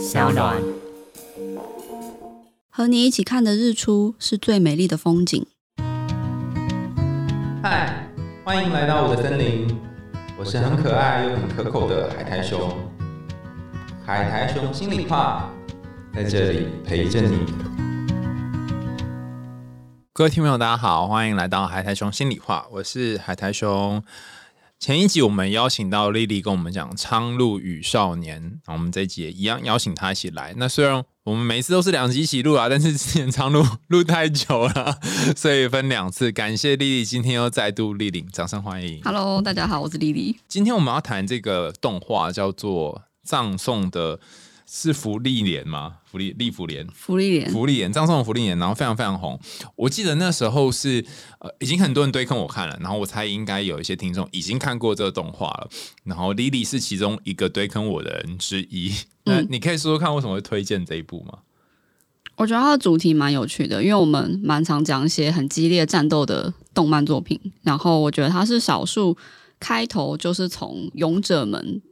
小暖。和你一起看的日出是最美丽的风景。嗨，欢迎来到我的森林，我是很可爱又很可口的海苔熊。海苔熊心里话，在这里陪着你。各位听众，大家好，欢迎来到海苔熊心里话，我是海苔熊。前一集我们邀请到丽丽跟我们讲《苍鹭与少年》，我们这一集也一样邀请她一起来。那虽然我们每次都是两集一起录啊，但是之前苍鹭录太久了，所以分两次。感谢丽丽今天又再度莅临，掌声欢迎。Hello，大家好，我是丽丽。今天我们要谈这个动画叫做《葬送的》，是福利莲吗？福利利福莲。福利莲，福利莲，葬送的福利莲，然后非常非常红。我记得那时候是呃，已经很多人堆坑我看了，然后我猜应该有一些听众已经看过这个动画了。然后 Lily 是其中一个堆坑我的人之一。那你可以说说看为什么会推荐这一部吗？我觉得它的主题蛮有趣的，因为我们蛮常讲一些很激烈战斗的动漫作品，然后我觉得它是少数开头就是从勇者们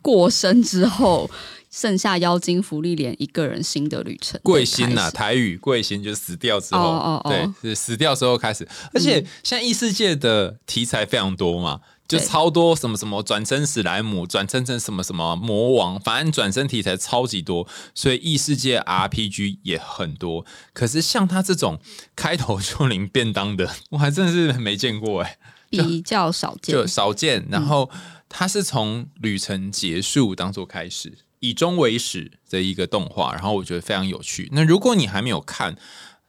过身之后，剩下妖精福利连一个人新的旅程。贵心呐、台语贵心就死掉之后，哦哦哦对，是死掉之后开始。而且现在异世界的题材非常多嘛，就超多什么什么转身史莱姆，转身成什么什么魔王，反正转身题材超级多，所以异世界 RPG 也很多。可是像他这种开头就领便当的，我还真的是没见过哎、比较少见就，少见。然后它是从旅程结束当做开始，以终为始的一个动画，然后我觉得非常有趣。那如果你还没有看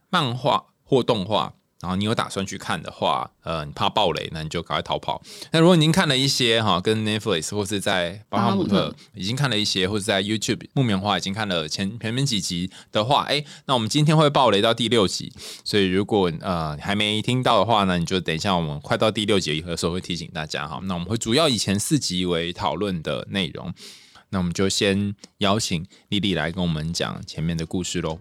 漫画或动画，然后你有打算去看的话，呃，你怕暴雷，那你就赶快逃跑。那如果您看了一些哈，跟 Netflix 或是在巴哈姆特已经看了一些，或是在 YouTube 木棉花已经看了前前面几集的话，哎，那我们今天会暴雷到第六集，所以如果呃还没听到的话呢，你就等一下我们快到第六集的时候会提醒大家哈。那我们会主要以前四集为讨论的内容，那我们就先邀请丽丽来跟我们讲前面的故事喽。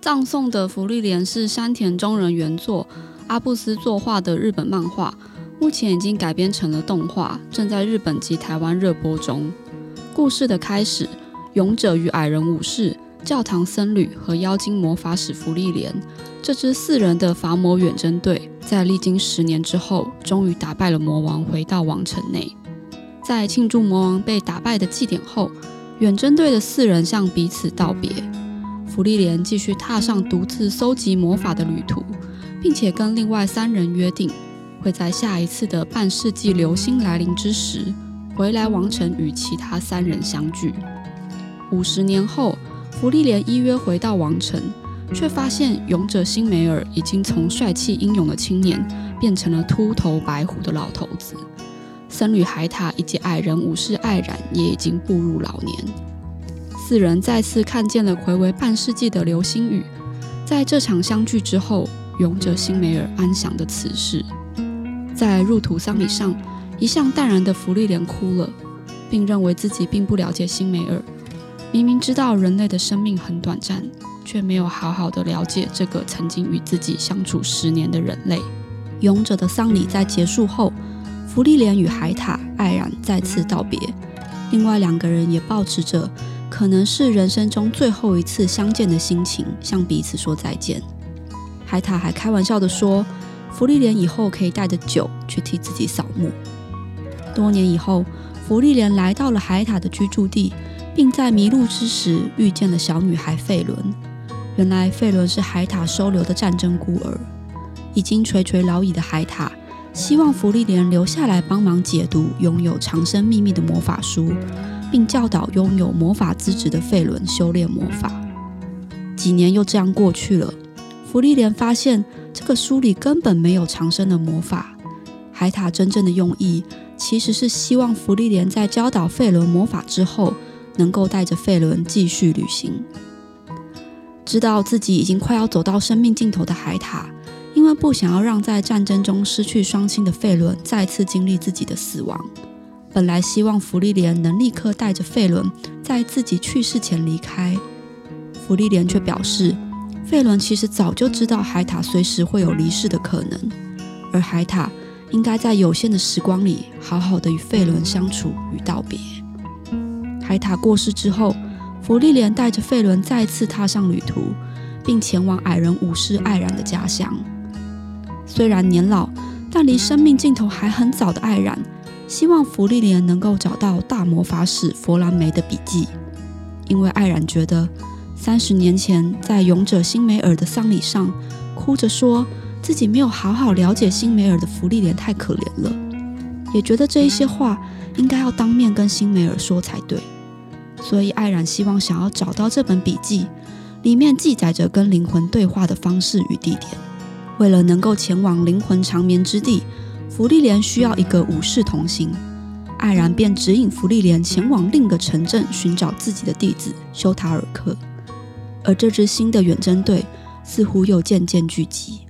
葬送的福利莲是山田中人原作，阿布斯作画的日本漫画，目前已经改编成了动画，正在日本及台湾热播中。故事的开始，勇者与矮人武士、教堂僧侣和妖精魔法使福利莲这支四人的伐魔远征队，在历经十年之后，终于打败了魔王，回到王城内。在庆祝魔王被打败的祭典后，远征队的四人向彼此道别。福利莲继续踏上独自搜集魔法的旅途，并且跟另外三人约定，会在下一次的半世纪流星来临之时，回来王城与其他三人相聚。五十年后，福利莲依约回到王城，却发现勇者辛梅尔已经从帅气英勇的青年变成了秃头白胡的老头子。僧侣海塔以及矮人武士艾冉也已经步入老年。四人再次看见了回违半世纪的流星雨。在这场相聚之后，勇者辛梅尔安详的辞世。在入土丧礼上，一向淡然的福利莲哭了，并认为自己并不了解辛梅尔。明明知道人类的生命很短暂，却没有好好的了解这个曾经与自己相处十年的人类。勇者的丧礼在结束后，福利莲与海塔、艾然再次道别。另外两个人也保持着可能是人生中最后一次相见的心情，向彼此说再见。海塔还开玩笑地说，福利莲以后可以带着酒去替自己扫墓。多年以后，福利莲来到了海塔的居住地，并在迷路之时遇见了小女孩费伦。原来费伦是海塔收留的战争孤儿，已经垂垂老矣的海塔希望福利莲留下来帮忙解读拥有长生秘密的魔法书，并教导拥有魔法资质的费伦修炼魔法。几年又这样过去了，福利莲发现这个书里根本没有长生的魔法。海塔真正的用意其实是希望福利莲在教导费伦魔法之后，能够带着费伦继续旅行。知道自己已经快要走到生命尽头的海塔，因为不想要让在战争中失去双亲的费伦再次经历自己的死亡，本来希望弗利莲能立刻带着费伦在自己去世前离开，弗利莲却表示，费伦其实早就知道海塔随时会有离世的可能，而海塔应该在有限的时光里好好的与费伦相处与道别。海塔过世之后，芙莉莲带着费伦再次踏上旅途，并前往矮人武士艾然的家乡。虽然年老，但离生命尽头还很早的艾然，希望芙莉莲能够找到大魔法使弗兰梅的笔记，因为艾然觉得三十年前在勇者辛梅尔的丧礼上，哭着说自己没有好好了解辛梅尔的芙莉莲太可怜了，也觉得这一些话应该要当面跟辛梅尔说才对。所以艾然希望想要找到这本笔记，里面记载着跟灵魂对话的方式与地点。为了能够前往灵魂长眠之地，芙莉莲需要一个武士同行。艾然便指引芙莉莲前往另一个城镇寻找自己的弟子修塔尔克。而这支新的远征队似乎又渐渐聚集。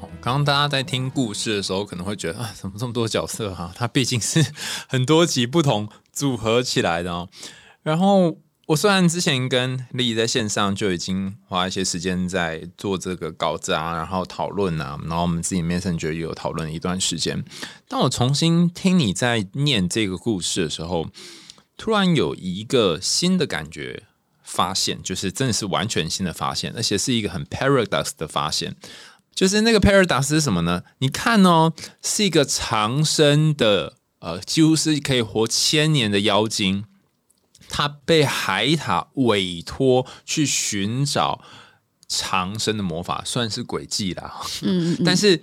好，刚刚大家在听故事的时候，可能会觉得啊，怎么这么多角色哈？它毕竟是很多集不同组合起来的哦。然后我虽然之前跟丽在线上就已经花一些时间在做这个稿子啊，然后讨论啊，然后我们自己 message 也有讨论一段时间。当我重新听你在念这个故事的时候，突然有一个新的感觉发现，就是真的是完全新的发现，而且是一个很 paradox 的发现。就是那个 paradox 是什么呢？你看哦，是一个长生的，呃，几乎是可以活千年的妖精。他被海塔委托去寻找长生的魔法，算是诡计啦。嗯，但是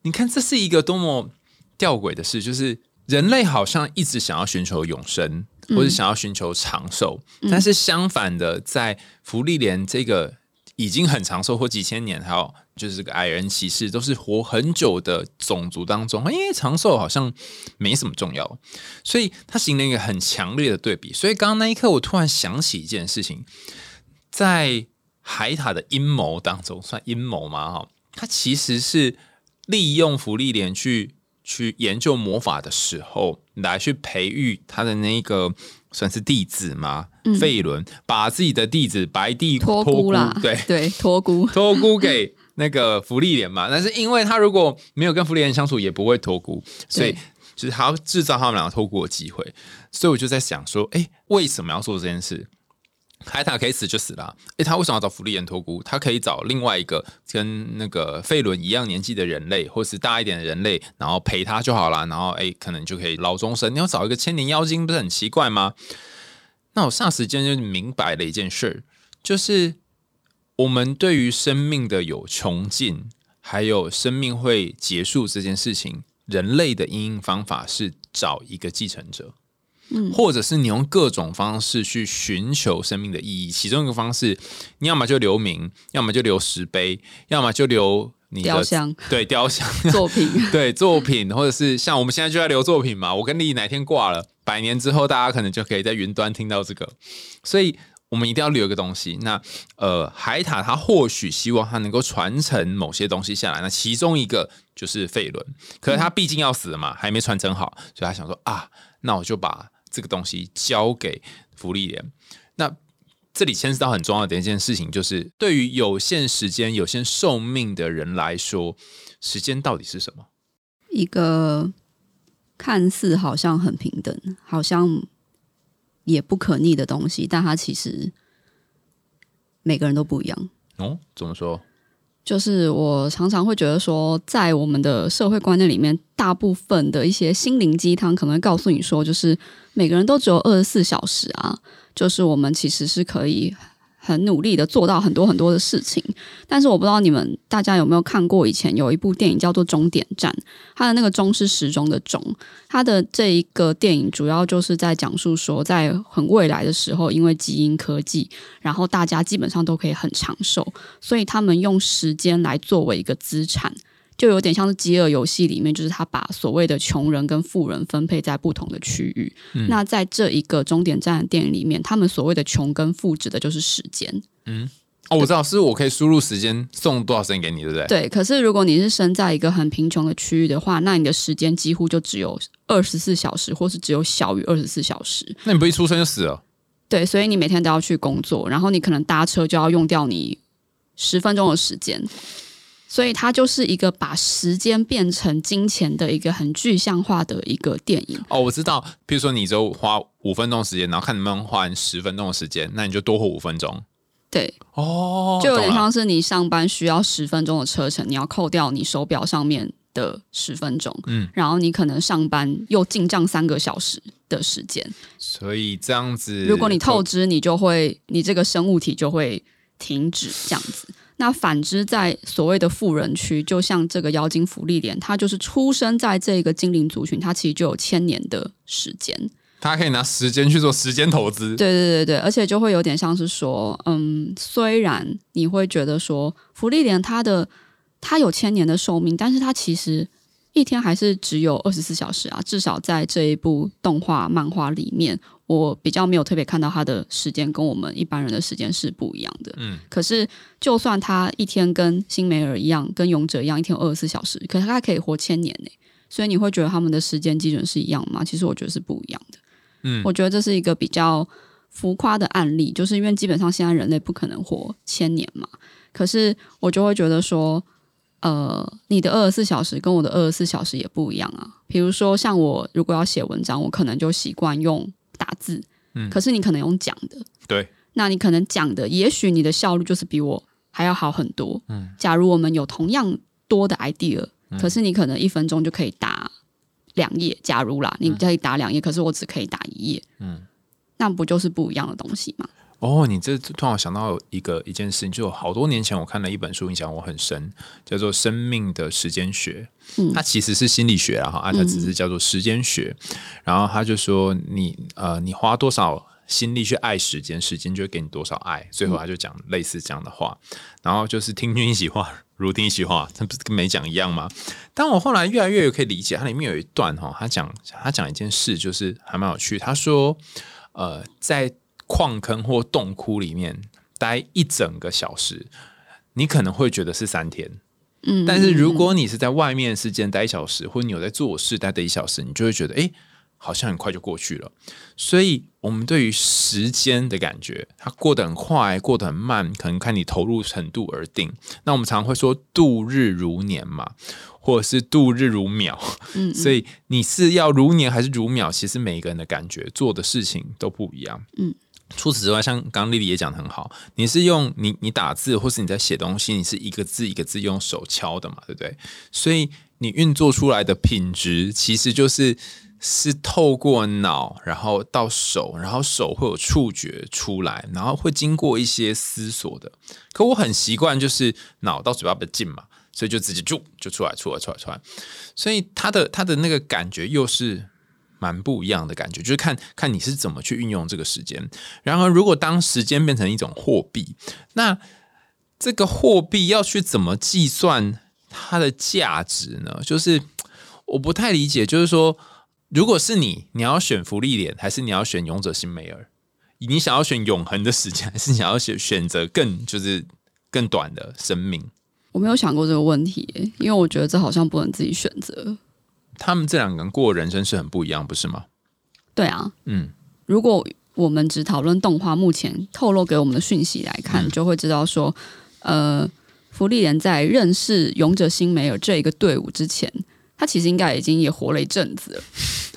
你看，这是一个多么吊诡的事，就是人类好像一直想要寻求永生，或者想要寻求长寿，但是相反的，在福利莲这个已经很长寿或几千年，还有。就是这个矮人骑士都是活很久的种族当中，因为长寿好像没什么重要，所以它形成一个很强烈的对比。所以刚刚那一刻，我突然想起一件事情，在海塔的阴谋当中，算阴谋吗？哈，他其实是利用福利莲去去研究魔法的时候，来去培育他的那个算是弟子吗？费伦把自己的弟子白帝托孤啦，对对，托孤托孤给。那个福利莲嘛，但是因为他如果没有跟福利莲相处，也不会脱孤，所以就是他要制造他们两个脱孤的机会。所以我就在想说，哎，为什么要做这件事？海塔可以死就死了，哎，他为什么要找福利莲脱孤？他可以找另外一个跟那个费伦一样年纪的人类，或是大一点的人类，然后陪他就好了。然后哎，可能就可以老终生。你要找一个千年妖精，不是很奇怪吗？那我霎时间就明白了一件事，就是。我们对于生命的有穷尽，还有生命会结束这件事情，人类的应应方法是找一个继承者，嗯，或者是你用各种方式去寻求生命的意义。其中一个方式，你要么就留名，要么就留石碑，要么就留你的雕像，对雕像 作品，对作品，或者是像我们现在就在留作品嘛。我跟丽哪天挂了，百年之后，大家可能就可以在云端听到这个，所以。我们一定要留一个东西。那呃，海塔他或许希望他能够传承某些东西下来。那其中一个就是费伦，可是他毕竟要死了嘛，还没传承好，所以他想说啊，那我就把这个东西交给福利莲。那这里牵涉到很重要的一件事情，就是对于有限时间、有限寿命的人来说，时间到底是什么？一个看似好像很平等，好像。也不可逆的东西，但它其实每个人都不一样。哦，怎么说？就是我常常会觉得说，在我们的社会观念里面，大部分的一些心灵鸡汤可能会告诉你说，就是每个人都只有二十四小时啊，就是我们其实是可以。很努力的做到很多很多的事情，但是我不知道你们大家有没有看过以前有一部电影叫做《终点站》，它的那个“钟”是时钟的“钟”。它的这一个电影主要就是在讲述说，在很未来的时候，因为基因科技，然后大家基本上都可以很长寿，所以他们用时间来作为一个资产。就有点像是饥饿游戏里面，就是他把所谓的穷人跟富人分配在不同的区域。那在这一个终点站的电影里面，他们所谓的穷跟富指的就是时间。嗯，哦，我知道，是我可以输入时间送多少时间给你，对不对？对。可是如果你是生在一个很贫穷的区域的话，那你的时间几乎就只有二十四小时，或是只有小于二十四小时。那你不一出生就死了？对，所以你每天都要去工作，然后你可能搭车就要用掉你十分钟的时间。所以它就是一个把时间变成金钱的一个很具象化的一个电影。哦，我知道，比如说你只有花五分钟时间，然后看能不能换十分钟的时间，那你就多活五分钟。对，哦，就有点像是你上班需要十分钟的车程，你要扣掉你手表上面的十分钟，嗯，然后你可能上班又进账三个小时的时间。所以这样子，如果你透支，你就会你这个生物体就会停止这样子。那反之，在所谓的富人区，就像这个妖精福利莲，它就是出生在这个精灵族群，它其实就有千年的时间。他可以拿时间去做时间投资。对对对对，而且就会有点像是说，嗯，虽然你会觉得说福利莲它的它有千年的寿命，但是它其实一天还是只有二十四小时啊。至少在这一部动画漫画里面，我比较没有特别看到他的时间跟我们一般人的时间是不一样的。嗯，可是就算他一天跟辛梅尔一样，跟勇者一样，一天二十四小时，可是他还可以活千年呢。所以你会觉得他们的时间基准是一样吗？其实我觉得是不一样的。嗯我觉得这是一个比较浮夸的案例，就是因为基本上现在人类不可能活千年嘛。可是我就会觉得说，呃，你的二十四小时跟我的二十四小时也不一样啊。比如说，像我如果要写文章，我可能就习惯用打字，嗯可是你可能用讲的，对，那你可能讲的，也许你的效率就是比我还要好很多。嗯，假如我们有同样多的 idea，、嗯可是你可能一分钟就可以打两页，假如啦，你可以打两页，可是我只可以打一页，嗯，那不就是不一样的东西吗？哦，你这突然想到一个一件事情，就好多年前我看了一本书，影响我很深，叫做《生命的时间学》。嗯它其实是心理学啊，哈，啊，它只是叫做时间学。然后他就说你呃，你花多少心力去爱时间，时间就会给你多少爱。最后他就讲类似这样的话，然后就是听君一席话，如听一席话，这不是跟没讲一样吗？但我后来越来越可以理解，它里面有一段哈，他讲他讲一件事，就是还蛮有趣。他说，呃，在矿坑或洞窟里面待一整个小时，你可能会觉得是三天。嗯，但是如果你是在外面时间待一小时，或者你有在做事待的一小时，你就会觉得，哎，好像很快就过去了。所以，我们对于时间的感觉，它过得很快，过得很慢，可能看你投入程度而定。那我们常常会说度日如年嘛，或者是度日如秒。嗯，所以你是要如年还是如秒，其实每一个人的感觉、做的事情都不一样。嗯。除此之外，像刚刚丽丽也讲得很好，你是用你你打字，或是你在写东西，你是一个字一个字用手敲的嘛，对不对？所以你运作出来的品质，其实就是是透过脑，然后到手，然后手会有触觉出来，然后会经过一些思索的。可我很习惯，就是脑到嘴巴比较近嘛，所以就直接就就出来，出来，出来，出来。所以他的他的那个感觉又是蛮不一样的感觉，就是看看你是怎么去运用这个时间。然而，如果当时间变成一种货币，那这个货币要去怎么计算它的价值呢？就是我不太理解，就是说，如果是你，你要选福利脸，还是你要选勇者辛梅尔？你想要选永恒的时间，还是想要选选择更就是更短的生命？我没有想过这个问题，因为我觉得这好像不能自己选择。他们这两个人过的人生是很不一样，不是吗？对啊，嗯，如果我们只讨论动画目前透露给我们的讯息来看，嗯。就会知道说，呃，福利人在认识勇者辛梅尔这一个队伍之前，他其实应该已经也活了一阵子了。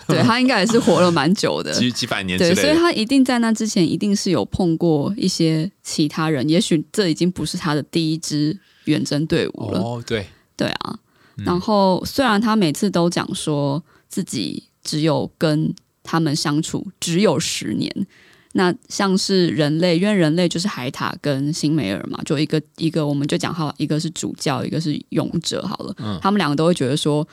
对他应该也是活了蛮久的，几几百年对，所以他一定在那之前一定是有碰过一些其他人，也许这已经不是他的第一支远征队伍了。哦，对，对啊，嗯然后虽然他每次都讲说自己只有跟他们相处只有十年，那像是人类，因为人类就是海塔跟辛梅尔嘛，就一个一个，我们就讲好，一个是主教，一个是勇者，好了，嗯他们两个都会觉得说。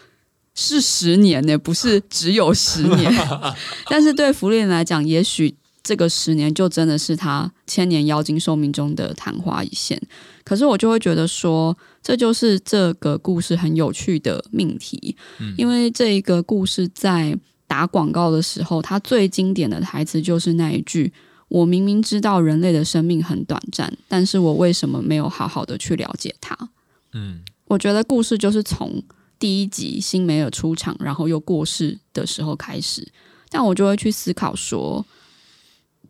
是十年呢，不是只有十年。但是对福利人来讲，也许这个十年就真的是他千年妖精寿命中的昙花一现。可是我就会觉得说，这就是这个故事很有趣的命题，嗯因为这一个故事在打广告的时候，它最经典的台词就是那一句：“我明明知道人类的生命很短暂，但是我为什么没有好好的去了解它？”嗯我觉得故事就是从第一集辛梅尔出场，然后又过世的时候开始，但我就会去思考说，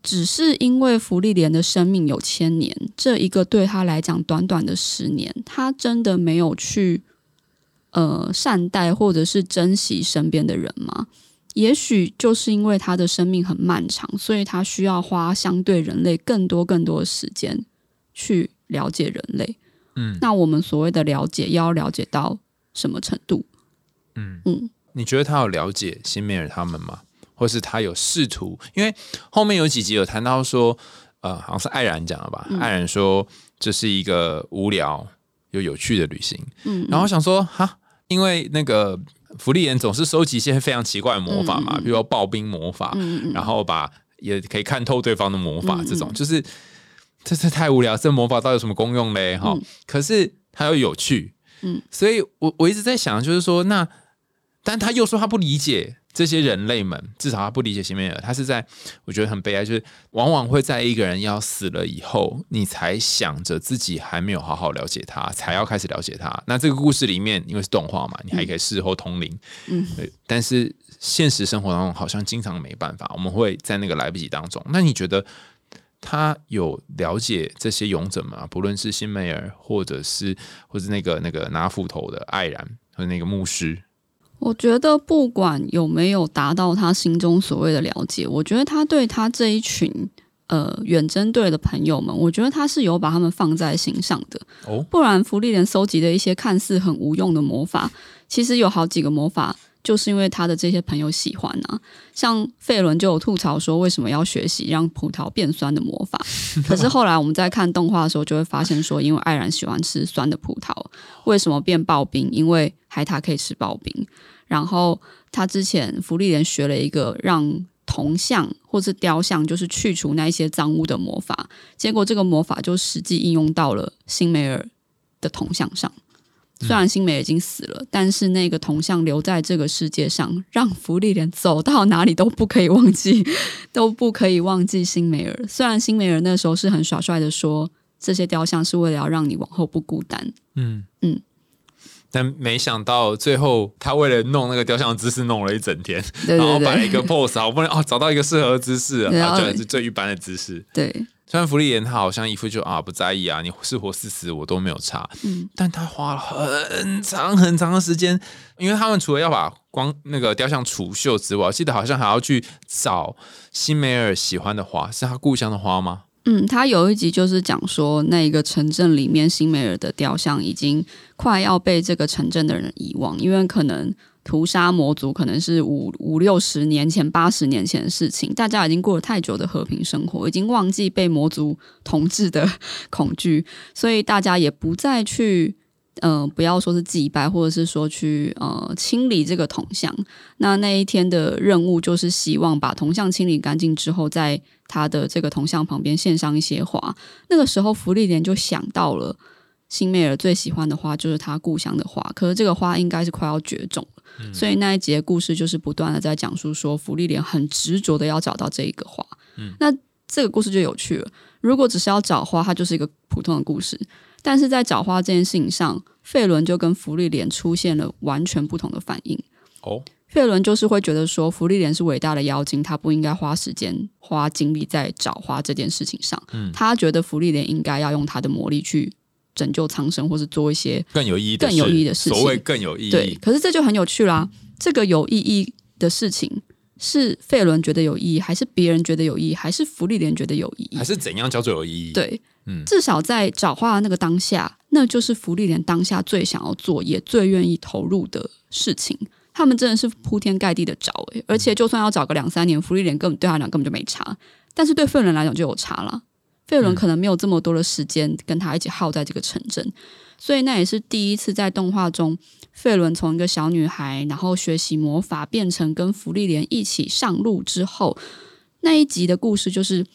只是因为福利莲的生命有千年，这一个对他来讲短短的十年，他真的没有去呃善待或者是珍惜身边的人吗？也许就是因为他的生命很漫长，所以他需要花相对人类更多更多的时间去了解人类。嗯那我们所谓的了解，要了解到什么程度？嗯嗯你觉得他有了解辛美尔他们吗？或是他有试图？因为后面有几集有谈到说，呃，好像是艾然讲的吧？嗯艾然说这是一个无聊又有趣的旅行。嗯，然后想说，哈，因为那个福利人总是收集一些非常奇怪的魔法嘛，比如说刨冰魔法，然后把也可以看透对方的魔法，这种就是这这太无聊，这魔法到底有什么功用嘞？哈、嗯可是它又有趣，嗯，所以我我一直在想，就是说，那但他又说他不理解这些人类们，至少他不理解辛梅尔，他是在我觉得很悲哀，就是往往会在一个人要死了以后，你才想着自己还没有好好了解他，才要开始了解他。那这个故事里面，因为是动画嘛，你还可以事后通灵，嗯对，但是现实生活当中好像经常没办法，我们会在那个来不及当中。那你觉得他有了解这些勇者吗？不论是辛梅尔，或者是或是那个那个拿斧头的艾然，和那个牧师，我觉得不管有没有达到他心中所谓的了解，我觉得他对他这一群呃远征队的朋友们，我觉得他是有把他们放在心上的。哦，不然福利连搜集的一些看似很无用的魔法，其实有好几个魔法。就是因为他的这些朋友喜欢啊，像费伦就有吐槽说，为什么要学习让葡萄变酸的魔法？可是后来我们在看动画的时候，就会发现说，因为艾然喜欢吃酸的葡萄，为什么变刨冰？因为海獭可以吃刨冰。然后他之前福利莲学了一个让铜像或是雕像，就是去除那一些脏污的魔法，结果这个魔法就实际应用到了辛梅尔的铜像上。虽然辛梅尔已经死了，但是那个铜像留在这个世界上，让福利莲走到哪里都不可以忘记，都不可以忘记辛梅尔。虽然辛梅尔那时候是很耍帅的说，这些雕像是为了要让你往后不孤单。嗯嗯。但没想到最后，他为了弄那个雕像的姿势，弄了一整天，对 然后摆了一个 pose，好不容易哦找到一个适合的姿势了，对然后啊，居然是最一般的姿势。对，虽然福利莲他好像一副就啊不在意啊，你是活是死我都没有差，嗯但他花了很长很长的时间，因为他们除了要把光那个雕像除锈之外，我记得好像还要去找辛梅尔喜欢的花，是他故乡的花吗？嗯，他有一集就是讲说，那一个城镇里面辛梅尔的雕像已经快要被这个城镇的人遗忘，因为可能屠杀魔族可能是五五六十年前、八十年前的事情，大家已经过了太久的和平生活，已经忘记被魔族统治的 恐惧，所以大家也不再去。呃，不要说是祭拜，或者是说去呃清理这个铜像。那那一天的任务就是希望把铜像清理干净之后，再他的这个铜像旁边献上一些花。那个时候，福利莲就想到了辛梅尔最喜欢的花就是他故乡的花，可是这个花应该是快要绝种了，所以那一节故事就是不断的在讲述说，福利莲很执着的要找到这一个花。那这个故事就有趣了。如果只是要找花，它就是一个普通的故事。但是在找花这件事情上，费伦就跟福利莲出现了完全不同的反应。哦，费伦就是会觉得说，福利莲是伟大的妖精，他不应该花时间、花精力在找花这件事情上。嗯他觉得福利莲应该要用他的魔力去拯救苍生，或是做一些更有意义的更有意义的事情所谓更有意义，对。可是这就很有趣啦。这个有意义的事情，是费伦觉得有意义，还是别人觉得有意义，还是福利莲觉得有意义还？是怎样叫做有意义？，对，嗯至少在找花的那个当下，那就是福利莲当下最想要做，也最愿意投入的事情。他们真的是铺天盖地的找、欸，而且就算要找个两三年，福利莲根本对他俩根本就没差，但是对费伦来讲就有差了。费伦可能没有这么多的时间跟他一起耗在这个城镇，所以那也是第一次在动画中，费伦从一个小女孩，然后学习魔法，变成跟福利莲一起上路之后，那一集的故事就是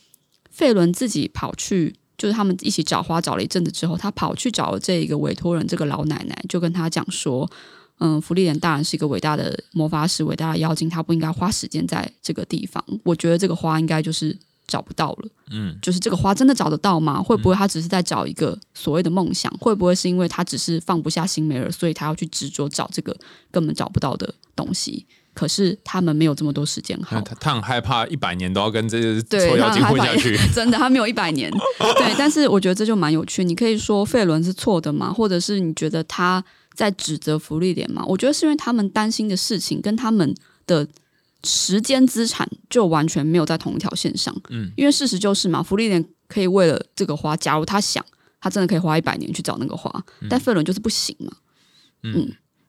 费伦自己跑去，就是他们一起找花找了一阵子之后，他跑去找了这一个委托人，这个老奶奶，就跟他讲说，嗯，福利莲大人是一个伟大的魔法师，伟大的妖精，他不应该花时间在这个地方。我觉得这个花应该就是找不到了。嗯，就是这个花真的找得到吗？会不会他只是在找一个所谓的梦想？会不会是因为他只是放不下辛梅尔，所以他要去执着找这个根本找不到的东西？可是他们没有这么多时间好。他他很害怕一百年都要跟这些对，臭妖精混下去。真的，他没有一百年。对，但是我觉得这就蛮有趣。你可以说费伦是错的吗？或者是你觉得他在指责福利点吗？我觉得是因为他们担心的事情跟他们的时间资产就完全没有在同一条线上。嗯，因为事实就是嘛，福利点可以为了这个花，假如他想，他真的可以花一百年去找那个花，但费伦就是不行嘛。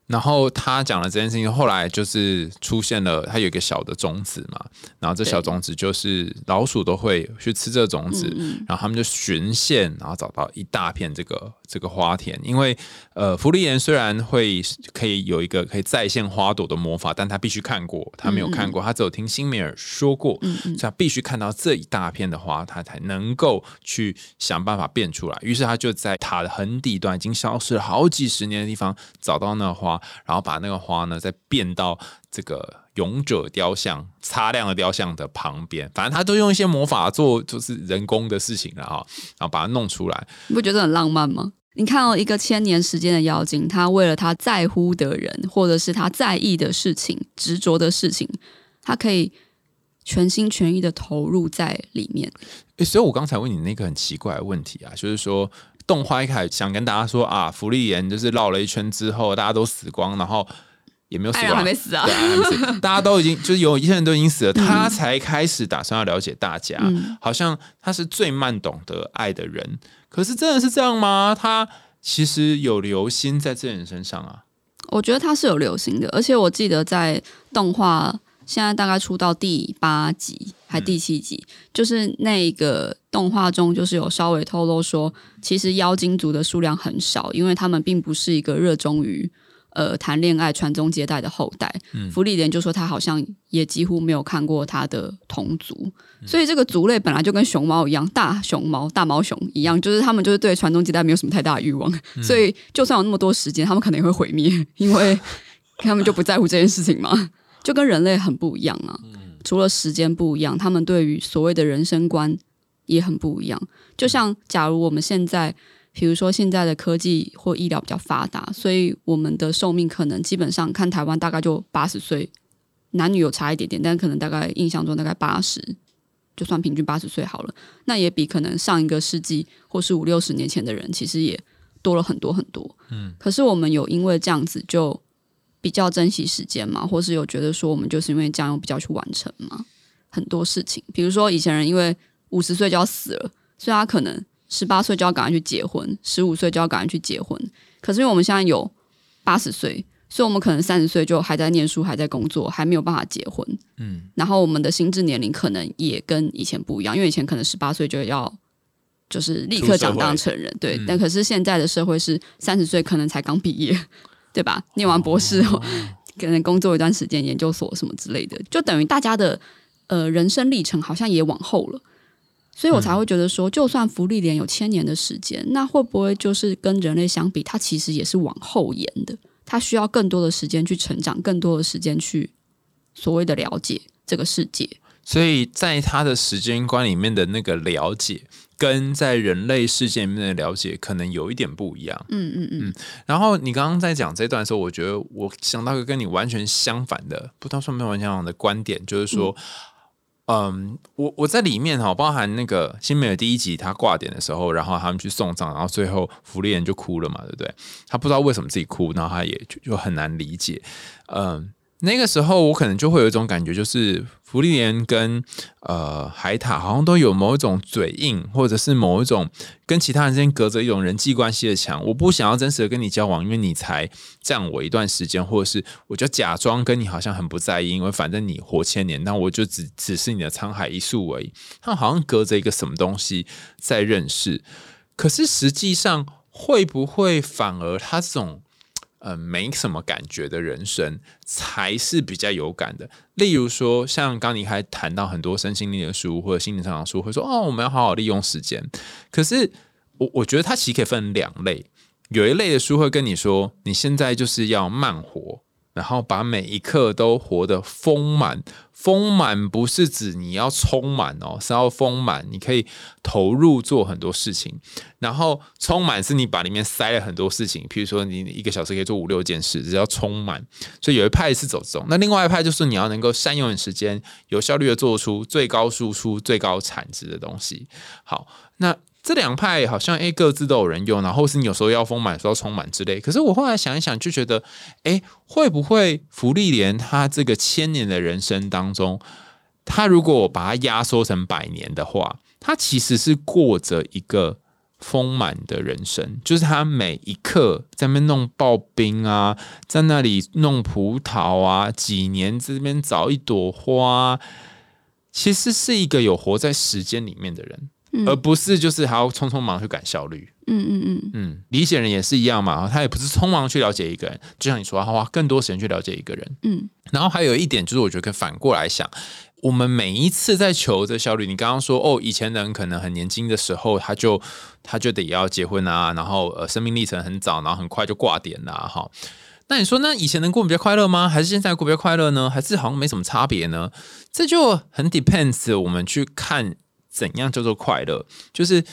然后他讲了这件事情，后来就是出现了，他有一个小的种子嘛，然后这小种子就是老鼠都会去吃这种子，然后他们就循线，然后找到一大片这个这个花田。因为呃，福利莲虽然会可以有一个可以再现花朵的魔法，但他必须看过，他没有看过，他只有听辛美尔说过，所以他必须看到这一大片的花，他才能够去想办法变出来。于是他就在塔的很底端，已经消失了好几十年的地方，找到那个花。然后把那个花呢，再变到这个勇者雕像、擦亮的雕像的旁边。反正他都用一些魔法做，就是人工的事情了哈。然后把它弄出来，你不觉得很浪漫吗？你看哦，一个千年时间的妖精，他为了他在乎的人，或者是他在意的事情、执着的事情，他可以全心全意的投入在里面。诶，所以我刚才问你那个很奇怪的问题啊，就是说。动画一开始想跟大家说啊，福利岩就是绕了一圈之后，大家都死光，然后也没有死爱人光，还没死啊对，还没死，大家都已经就是有一些人都已经死了，他才开始打算要了解大家，嗯好像他是最慢懂得爱的人。可是真的是这样吗？他其实有留心在这人身上啊。我觉得他是有流行的，而且我记得在动画现在大概出到第八集还第七集，就是那个动画中就是有稍微透露说，其实妖精族的数量很少，因为他们并不是一个热衷于呃谈恋爱、传宗接代的后代。福利莲就说他好像也几乎没有看过他的同族，所以这个族类本来就跟熊猫一样，大熊猫、大毛熊一样，就是他们就是对传宗接代没有什么太大的欲望，所以就算有那么多时间，他们可能也会毁灭，因为 他们就不在乎这件事情嘛，就跟人类很不一样啊。除了时间不一样，他们对于所谓的人生观也很不一样。就像假如我们现在，比如说现在的科技或医疗比较发达，所以我们的寿命可能基本上看台湾大概就八十岁，男女有差一点点，但可能大概印象中大概八十，就算平均八十岁好了，那也比可能上一个世纪或是五六十年前的人，其实也多了很多很多。嗯，可是我们有因为这样子就比较珍惜时间嘛，或是有觉得说我们就是因为这样有比较去完成嘛很多事情，比如说以前人因为五十岁就要死了，所以他可能十八岁就要赶快去结婚，十五岁就要赶快去结婚。可是因为我们现在有八十岁，所以我们可能三十岁就还在念书，还在工作，还没有办法结婚。嗯，然后我们的心智年龄可能也跟以前不一样，因为以前可能十八岁就要就是立刻长大成人，对。但可是现在的社会是三十岁可能才刚毕业，对吧？念完博士后，可能工作一段时间，研究所什么之类的，就等于大家的呃人生历程好像也往后了。所以我才会觉得说，就算福利连有千年的时间，那会不会就是跟人类相比，它其实也是往后延的？它需要更多的时间去成长，更多的时间去所谓的了解这个世界。所以在他的时间观里面的那个了解，跟在人类世界里面的了解，可能有一点不一样。嗯嗯嗯，然后你刚刚在讲这段的时候，我觉得我想到一个跟你完全相反的，不知道算不算完全相反的观点，就是说，嗯，我我在里面哈，包含那个新美的第一集他挂点的时候，然后他们去送葬，然后最后福利人就哭了嘛，对不对？他不知道为什么自己哭，然后他也就就很难理解，嗯。那个时候，我可能就会有一种感觉，就是福利莲跟呃海塔好像都有某一种嘴硬，或者是某一种跟其他人之间隔着一种人际关系的墙。我不想要真实的跟你交往，因为你才占我一段时间，或者是我就假装跟你好像很不在意，因为反正你活千年，那我就只只是你的沧海一粟而已。他好像隔着一个什么东西在认识，可是实际上会不会反而他这种？呃，没什么感觉的人生才是比较有感的。例如说，像刚你还谈到很多身心灵的书或者心灵成长书，会说哦，我们要好好利用时间。可是我我觉得它其实可以分两类，有一类的书会跟你说，你现在就是要慢活，然后把每一刻都活得丰满。丰满不是指你要充满哦，是要丰满，你可以投入做很多事情。然后充满是你把里面塞了很多事情，譬如说你一个小时可以做五六件事，只要充满。所以有一派是走这种，那另外一派就是你要能够善用你时间，有效率的做出最高输出、最高产值的东西。好，那。这两派好像诶各自都有人用，然后是你有时候要丰满，时候充满之类。可是我后来想一想，就觉得，诶，会不会福利莲他这个千年的人生当中，他如果把它压缩成百年的话，他其实是过着一个丰满的人生，就是他每一刻在那边弄刨冰啊，在那里弄葡萄啊，几年这边找一朵花，其实是一个有活在时间里面的人。而不是就是还要匆匆忙去赶效率。嗯嗯嗯嗯，理解人也是一样嘛，他也不是匆忙去了解一个人，就像你说，他花更多时间去了解一个人。嗯，然后还有一点就是，我觉得可以反过来想，我们每一次在求这效率，你刚刚说哦，以前人可能很年轻的时候，他就他就得要结婚啊，然后呃，生命历程很早，然后很快就挂点啦，哈。那你说，那以前能过比较快乐吗？还是现在过比较快乐呢？还是好像没什么差别呢？这就很 depends，我们去看。怎样叫做快乐？就是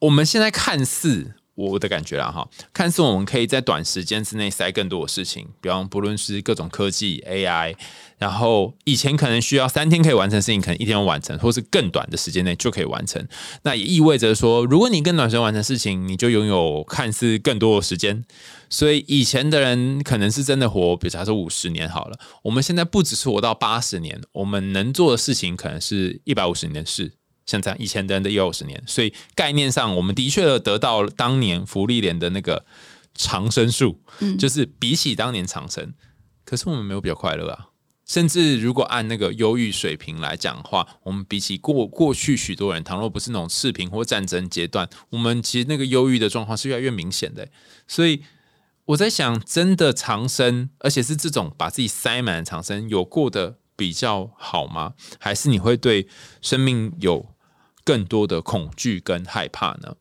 我们现在看似我的感觉啦，哈，看似我们可以在短时间之内塞更多的事情，比方不论是各种科技 AI，然后以前可能需要三天可以完成事情，可能一天完成，或是更短的时间内就可以完成。那也意味着说，如果你更短时间完成事情，你就拥有看似更多的时间。所以以前的人可能是真的活，比如假说五十年好了，我们现在不只是活到八十年，我们能做的事情可能是一百五十年的事。像这样，以前的人的有十年，所以概念上，我们的确得到当年福利连的那个长生术，嗯，就是比起当年长生，可是我们没有比较快乐啊。甚至如果按那个忧郁水平来讲话，我们比起过过去许多人，倘若不是那种视频或战争阶段，我们其实那个忧郁的状况是越来越明显的。所以我在想，真的长生，而且是这种把自己塞满长生，有过的比较好吗？还是你会对生命有？更多的恐惧跟害怕呢，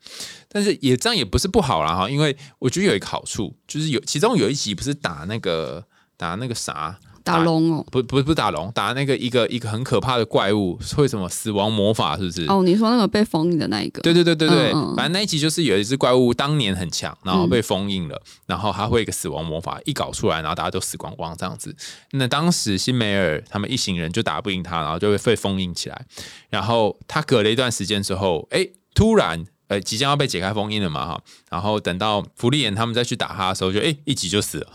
但是也这样也不是不好啦哈，因为我觉得有一个好处，就是有其中有一集不是打那个打那个啥。打龙哦，不不不打龙，打那个一个一个很可怕的怪物，会什么死亡魔法是不是？哦，你说那个被封印的那一个？对对对对对，反正那一集就是有一只怪物当年很强，然后被封印了，然后他会一个死亡魔法一搞出来，然后大家都死光光这样子。那当时辛梅尔他们一行人就打不赢他，然后就会被封印起来。然后他隔了一段时间之后，哎，突然呃即将要被解开封印了嘛哈，然后等到福利眼他们再去打他的时候，就哎一集就死了。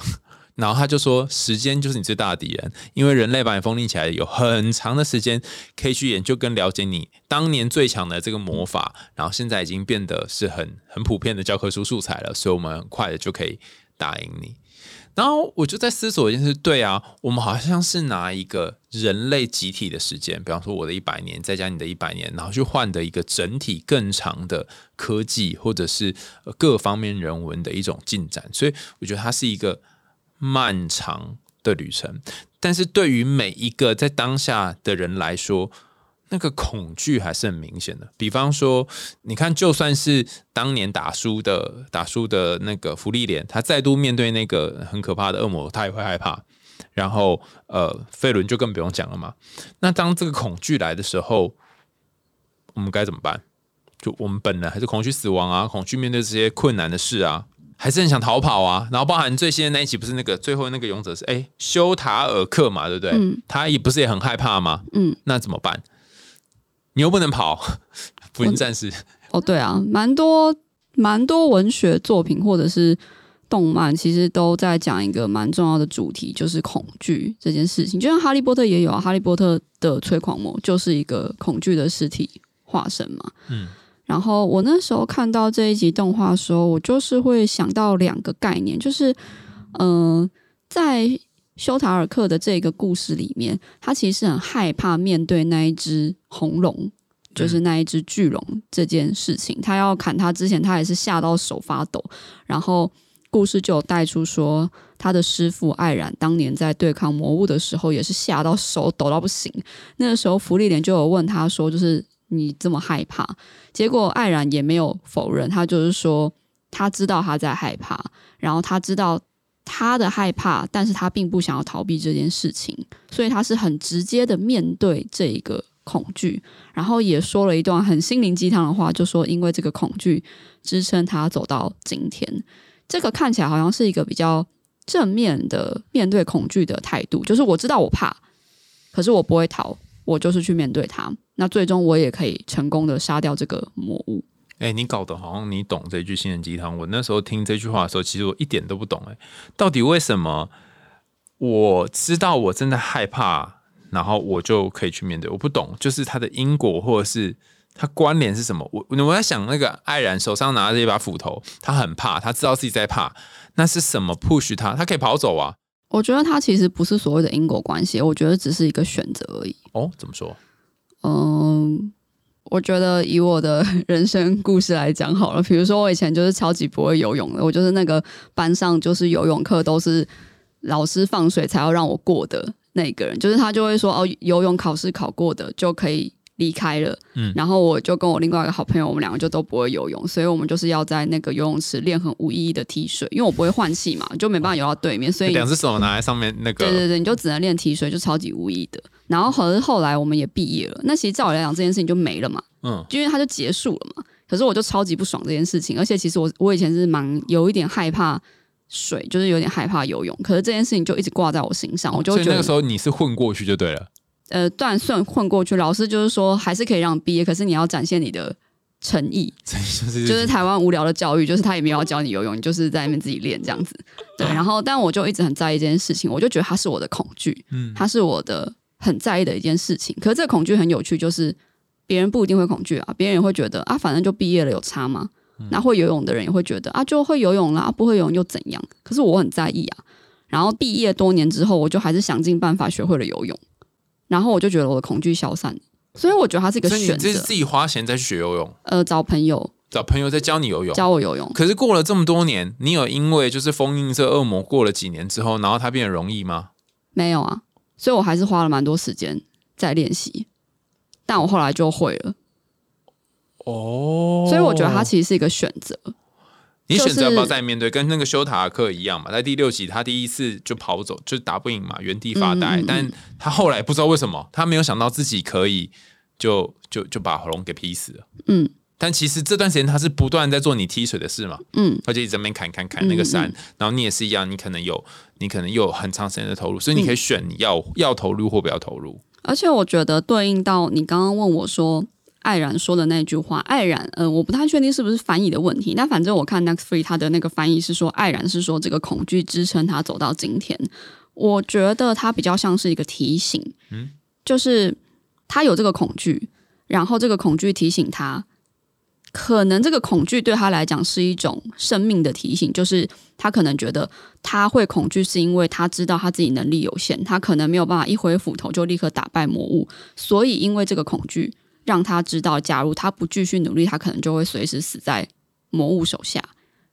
然后他就说：“时间就是你最大的敌人，因为人类把你封印起来，有很长的时间可以去研究跟了解你当年最强的这个魔法。然后现在已经变得是很很普遍的教科书素材了，所以我们很快的就可以打赢你。”然后我就在思索一件事：对啊，我们好像是拿一个人类集体的时间，比方说我的一百年，再加你的一百年，然后去换的一个整体更长的科技，或者是各方面人文的一种进展。所以我觉得它是一个。漫长的旅程，但是对于每一个在当下的人来说，那个恐惧还是很明显的。比方说，你看，就算是当年打输的打输的那个福利莲，他再度面对那个很可怕的恶魔，他也会害怕。然后，呃，费伦就更不用讲了嘛。那当这个恐惧来的时候，我们该怎么办？就我们本能还是恐惧死亡啊，恐惧面对这些困难的事啊。还是很想逃跑啊，然后包含最新的那一集，不是那个最后那个勇者是哎修塔尔克嘛，对不对？嗯，他也不是也很害怕吗？嗯，那怎么办？你又不能跑，福音战士。哦，对啊，蛮多蛮多文学作品或者是动漫，其实都在讲一个蛮重要的主题，就是恐惧这件事情。就像哈利波特也有啊，哈利波特的催狂魔就是一个恐惧的实体化身嘛。嗯。然后我那时候看到这一集动画的时候，我就是会想到两个概念，就是，嗯，在修塔尔克的这个故事里面，他其实很害怕面对那一只红龙，就是那一只巨龙这件事情。他要砍他之前，他也是吓到手发抖。然后故事就有带出说，他的师傅艾然当年在对抗魔物的时候，也是吓到手抖到不行。那个时候，福利莲就有问他说，就是。你这么害怕，结果艾然也没有否认，他就是说他知道他在害怕，然后他知道他的害怕，但是他并不想要逃避这件事情，所以他是很直接的面对这一个恐惧，然后也说了一段很心灵鸡汤的话，就说因为这个恐惧支撑他走到今天。这个看起来好像是一个比较正面的面对恐惧的态度，就是我知道我怕，可是我不会逃，我就是去面对它。那最终我也可以成功的杀掉这个魔物。哎，你搞得好像你懂这句心灵鸡汤。我那时候听这句话的时候，其实我一点都不懂。哎，到底为什么我知道我真的害怕，然后我就可以去面对？我不懂，就是它的因果或者是它关联是什么？我我在想，那个爱然手上拿着一把斧头，他很怕，他知道自己在怕，那是什么 push 他？他可以跑走啊？我觉得它其实不是所谓的因果关系，我觉得只是一个选择而已。哦，怎么说？嗯。我觉得以我的 人生故事来讲好了，比如说我以前就是超级不会游泳的，我就是那个班上就是游泳课都是老师放水才要让我过的那个人，就是他就会说哦，游泳考试考过的就可以离开了，嗯，然后我就跟我另外一个好朋友，我们两个就都不会游泳，所以我们就是要在那个游泳池练很无意义的踢水，因为我不会换气嘛，就没办法游到对面，所以两只手拿在上面那个，对对对，你就只能练踢水，就超级无意义的。然后可是后来我们也毕业了，那其实照我来讲这件事情就没了嘛，嗯，因为它就结束了嘛。可是我就超级不爽这件事情，而且其实我我以前是蛮有一点害怕水，就是有点害怕游泳。可是这件事情就一直挂在我心上，我就觉得那个时候你是混过去就对了。呃，断算混过去，老师就是说还是可以让毕业，可是你要展现你的诚意，就是台湾无聊的教育，就是他也没有要教你游泳，你就是在那边自己练这样子。对，然后但我就一直很在意这件事情，我就觉得它是我的恐惧，嗯，它是我的。很在意的一件事情，可是这个恐惧很有趣，就是别人不一定会恐惧啊，别人也会觉得啊，反正就毕业了有差吗？那会游泳的人也会觉得啊，就会游泳啦，不会游泳又怎样？可是我很在意啊。然后毕业多年之后，我就还是想尽办法学会了游泳，然后我就觉得我的恐惧消散。所以我觉得它是一个选择，自己花钱再去学游泳，呃，找朋友，找朋友再教你游泳，教我游泳。可是过了这么多年，你有因为就是封印这恶魔过了几年之后，然后它变得容易吗？没有啊。所以我还是花了蛮多时间在练习，但我后来就会了。哦，所以我觉得它其实是一个选择。你选择要不要再面对，跟那个修塔克一样嘛？在第六集，他第一次就跑走，就打不赢嘛，原地发呆。但他后来不知道为什么，他没有想到自己可以就就就把喉咙给劈死了。嗯。但其实这段时间他是不断在做你踢水的事嘛，嗯，而且一直在那边砍砍砍那个山，然后你也是一样，你可能有你可能有很长时间的投入，所以你可以选你要要投入或不要投入。而且我觉得对应到你刚刚问我说爱然说的那句话，艾然，嗯，我不太确定是不是翻译的问题。那反正我看 Next Free 他的那个翻译是说艾然是说这个恐惧支撑他走到今天。我觉得他比较像是一个提醒，嗯，就是他有这个恐惧，然后这个恐惧提醒他。可能这个恐惧对他来讲是一种生命的提醒，就是他可能觉得他会恐惧，是因为他知道他自己能力有限，他可能没有办法一挥斧头就立刻打败魔物，所以因为这个恐惧，让他知道，假如他不继续努力，他可能就会随时死在魔物手下。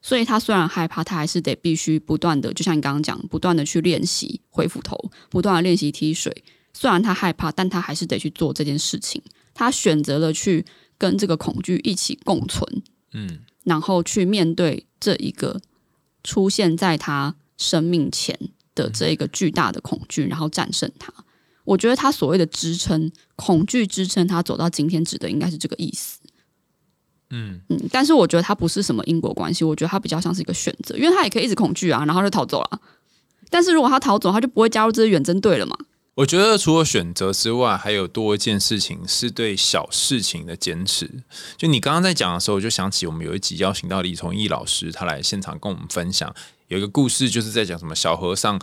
所以他虽然害怕，他还是得必须不断的，就像你刚刚讲，不断的去练习挥斧头，不断的练习踢水。虽然他害怕，但他还是得去做这件事情。他选择了去。跟这个恐惧一起共存，嗯，然后去面对这一个出现在他生命前的这一个巨大的恐惧，然后战胜它。我觉得他所谓的支撑恐惧支撑他走到今天，指的应该是这个意思。嗯嗯，但是我觉得他不是什么因果关系，我觉得他比较像是一个选择，因为他也可以一直恐惧啊，然后就逃走了。但是如果他逃走，他就不会加入这些远征队了嘛。我觉得除了选择之外，还有多一件事情是对小事情的坚持。就你刚刚在讲的时候，我就想起我们有一集邀请到李崇义老师，他来现场跟我们分享有一个故事，就是在讲什么小和尚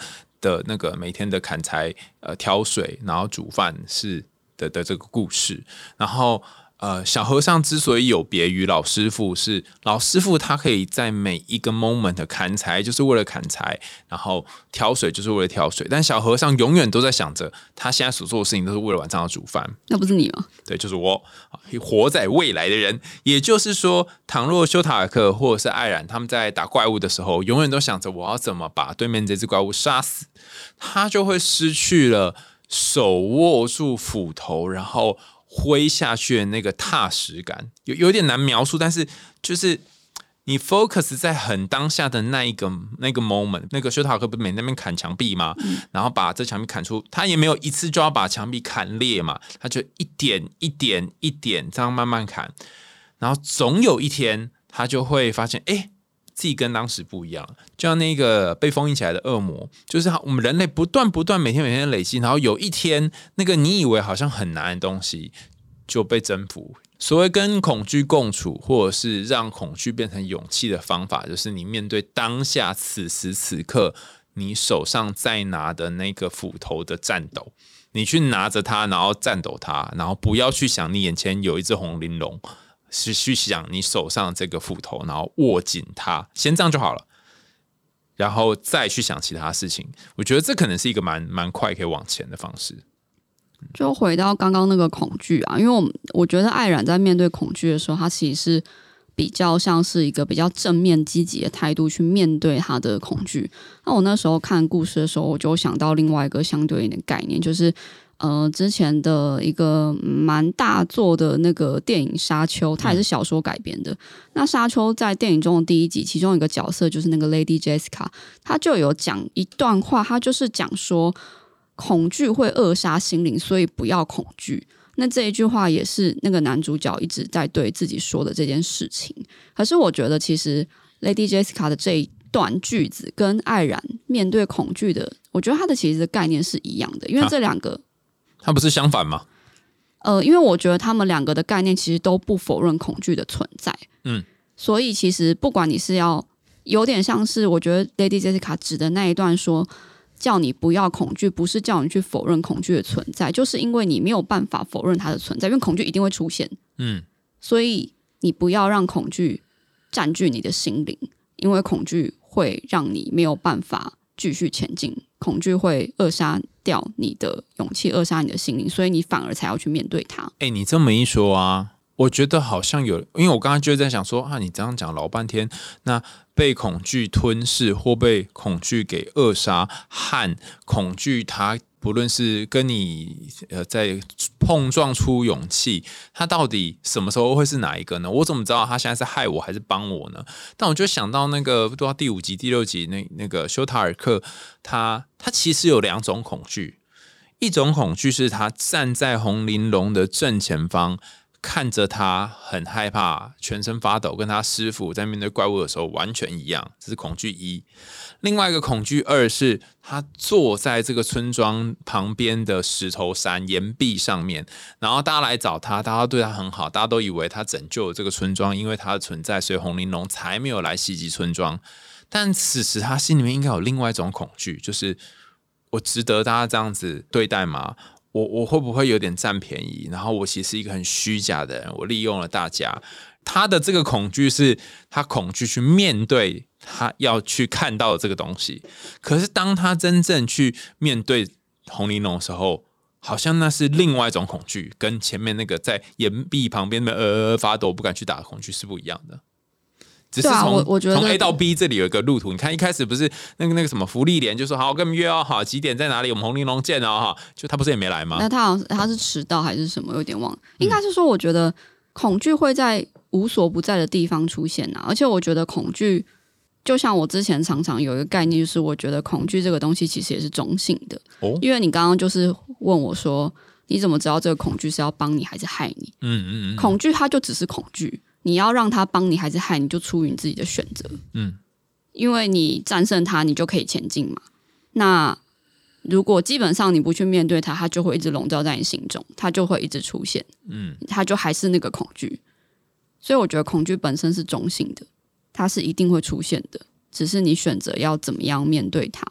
的那个每天的砍柴、呃挑水，然后煮饭是的的这个故事，然后。呃，小和尚之所以有别于老师傅，是老师傅他可以在每一个 moment 砍柴，就是为了砍柴；然后挑水，就是为了挑水。但小和尚永远都在想着，他现在所做的事情都是为了晚上要煮饭。那不是你吗？对，就是我，活在未来的人。也就是说，倘若修塔尔克或者是艾然他们在打怪物的时候，永远都想着我要怎么把对面这只怪物杀死，他就会失去了手握住斧头，然后。挥下去的那个踏实感，有有点难描述，但是就是你 focus 在很当下的那一个那个 moment，那个修塔克不是每那边砍墙壁吗？然后把这墙壁砍出，他也没有一次就要把墙壁砍裂嘛，他就一点一点一点这样慢慢砍，然后总有一天他就会发现，哎。自己跟当时不一样，就像那个被封印起来的恶魔，就是我们人类不断不断每天每天累积，然后有一天那个你以为好像很难的东西就被征服。所谓跟恐惧共处，或者是让恐惧变成勇气的方法，就是你面对当下此时此刻你手上在拿的那个斧头的战斗，你去拿着它，然后战斗它，然后不要去想你眼前有一只红玲珑。是去想你手上这个斧头，然后握紧它，先这样就好了，然后再去想其他事情。我觉得这可能是一个蛮蛮快可以往前的方式。就回到刚刚那个恐惧啊，因为我我觉得艾冉在面对恐惧的时候，他其实是比较像是一个比较正面积极的态度去面对他的恐惧。那我那时候看故事的时候，我就想到另外一个相对应的概念，就是。呃，之前的一个蛮大作的那个电影《沙丘》，它也是小说改编的。那《沙丘》在电影中的第一集，其中一个角色就是那个 Lady Jessica，她就有讲一段话，她就是讲说，恐惧会扼杀心灵，所以不要恐惧。那这一句话也是那个男主角一直在对自己说的这件事情。可是我觉得，其实 Lady Jessica 的这一段句子跟艾然面对恐惧的，我觉得他的其实的概念是一样的，因为这两个。它不是相反吗？呃，因为我觉得他们两个的概念其实都不否认恐惧的存在。嗯，所以其实不管你是要有点像是，我觉得 Lady Jessica 指的那一段说，叫你不要恐惧，不是叫你去否认恐惧的存在，就是因为你没有办法否认它的存在，因为恐惧一定会出现。嗯，所以你不要让恐惧占据你的心灵，因为恐惧会让你没有办法继续前进。恐惧会扼杀掉你的勇气，扼杀你的心灵，所以你反而才要去面对它。哎，你这么一说啊，我觉得好像有，因为我刚刚就在想说啊，你这样讲老半天，那被恐惧吞噬或被恐惧给扼杀，和恐惧它。不论是跟你呃在碰撞出勇气，他到底什么时候会是哪一个呢？我怎么知道他现在是害我还是帮我呢？但我就想到那个不知道第五集、第六集那那个修塔尔克，他他其实有两种恐惧，一种恐惧是他站在红玲珑的正前方。看着他很害怕，全身发抖，跟他师傅在面对怪物的时候完全一样。这是恐惧一。另外一个恐惧二是他坐在这个村庄旁边的石头山岩壁上面，然后大家来找他，大家对他很好，大家都以为他拯救了这个村庄，因为他的存在，所以红玲珑才没有来袭击村庄。但此时他心里面应该有另外一种恐惧，就是我值得大家这样子对待吗？我我会不会有点占便宜？然后我其实是一个很虚假的人，我利用了大家。他的这个恐惧是他恐惧去面对他要去看到的这个东西。可是当他真正去面对红玲珑的时候，好像那是另外一种恐惧，跟前面那个在岩壁旁边的呃发抖不敢去打的恐惧是不一样的。只是从我觉得从 A 到 B 这里有一个路途，你看一开始不是那个那个什么福利连就说好，我跟你们约哦，好几点在哪里？我们红玲珑见哦，哈，就他不是也没来吗？那他好像他是迟到还是什么？有点忘了，应该是说，我觉得恐惧会在无所不在的地方出现啊，而且我觉得恐惧就像我之前常常有一个概念，就是我觉得恐惧这个东西其实也是中性的哦，因为你刚刚就是问我说，你怎么知道这个恐惧是要帮你还是害你？嗯嗯嗯，恐惧它就只是恐惧。你要让他帮你还是害你，就出于你自己的选择。嗯，因为你战胜他，你就可以前进嘛。那如果基本上你不去面对他，他就会一直笼罩在你心中，他就会一直出现。嗯，他就还是那个恐惧。所以我觉得恐惧本身是中性的，它是一定会出现的，只是你选择要怎么样面对它。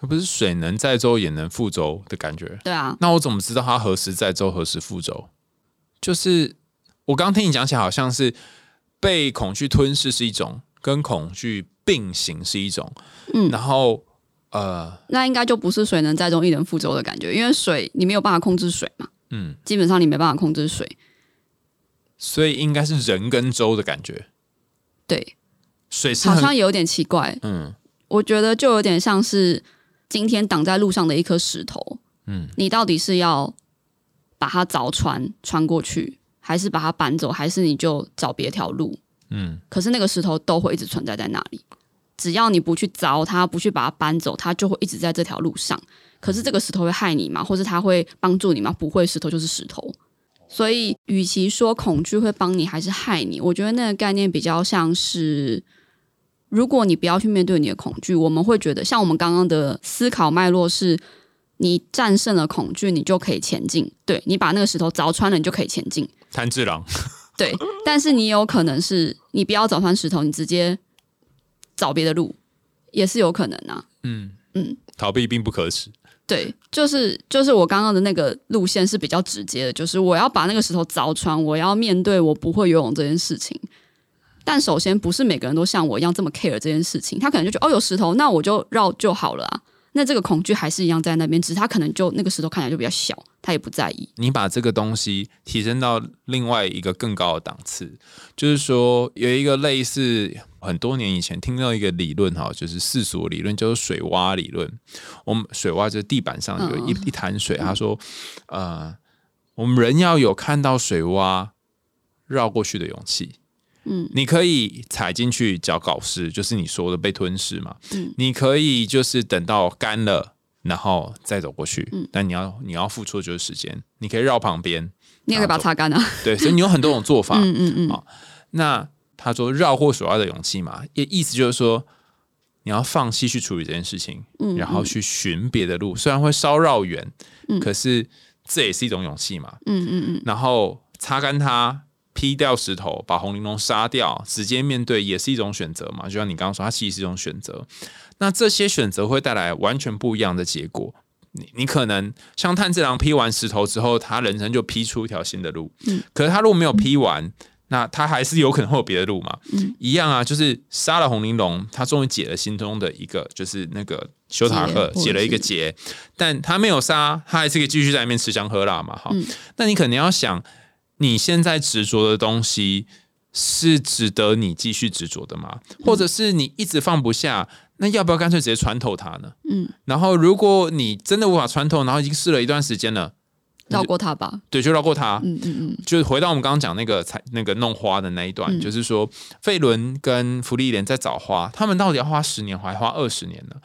它不是水能载舟也能覆舟的感觉。对啊，那我怎么知道它何时载舟何时覆舟？就是。我刚刚听你讲起来，好像是被恐惧吞噬是一种，跟恐惧并行是一种，嗯，然后呃，那应该就不是水能载舟，亦能覆舟的感觉，因为水你没有办法控制水嘛，嗯，基本上你没办法控制水，所以应该是人跟舟的感觉，对，水是好像有点奇怪，嗯，我觉得就有点像是今天挡在路上的一颗石头，嗯，你到底是要把它凿穿穿过去？还是把它搬走，还是你就找别条路？嗯，可是那个石头都会一直存在在那里，只要你不去凿它，不去把它搬走，它就会一直在这条路上。可是这个石头会害你吗？或是它会帮助你吗？不会，石头就是石头。所以，与其说恐惧会帮你还是害你，我觉得那个概念比较像是，如果你不要去面对你的恐惧，我们会觉得像我们刚刚的思考脉络是，你战胜了恐惧，你就可以前进。对你把那个石头凿穿了，你就可以前进。炭治郎，对，但是你有可能是你不要凿穿石头，你直接找别的路，也是有可能啊。嗯嗯，逃避并不可耻。对，就是就是我刚刚的那个路线是比较直接的，就是我要把那个石头凿穿，我要面对我不会游泳这件事情。但首先不是每个人都像我一样这么 care 这件事情，他可能就觉得哦有石头，那我就绕就好了啊。那这个恐惧还是一样在那边，只是他可能就那个石头看起来就比较小，他也不在意。你把这个东西提升到另外一个更高的档次，就是说有一个类似很多年以前听到一个理论哈，就是世俗理论，叫做水洼理论。我们水洼就是地板上有一一潭水，他说，呃，我们人要有看到水洼绕过去的勇气。嗯，你可以踩进去，脚搞湿，就是你说的被吞噬嘛。嗯，你可以就是等到干了，然后再走过去。嗯，但你要你要付出的就是时间。你可以绕旁边，你也可以把它擦干啊。对，所以你有很多种做法。嗯嗯嗯。好，那他说绕过所要的勇气嘛，也意思就是说你要放弃去处理这件事情，嗯，然后去寻别的路，虽然会稍绕远，嗯，可是这也是一种勇气嘛。嗯嗯嗯。然后擦干它。劈掉石头，把红玲珑杀掉，直接面对也是一种选择嘛？就像你刚刚说，它其实是一种选择。那这些选择会带来完全不一样的结果。你你可能像炭治郎劈完石头之后，他人生就劈出一条新的路。嗯。可是他如果没有劈完，那他还是有可能会有别的路嘛？嗯。一样啊，就是杀了红玲珑，他终于解了心中的一个，就是那个修塔克解了一个结。但他没有杀，他还是可以继续在那边吃香喝辣嘛？哈。那你可能要想。你现在执着的东西是值得你继续执着的吗？或者是你一直放不下？那要不要干脆直接穿透它呢？嗯，然后如果你真的无法穿透，然后已经试了一段时间了，绕过它吧。对，就绕过它。嗯嗯嗯，就是回到我们刚刚讲那个采那个弄花的那一段，就是说费伦跟弗利莲在找花，他们到底要花十年，还花二十年呢？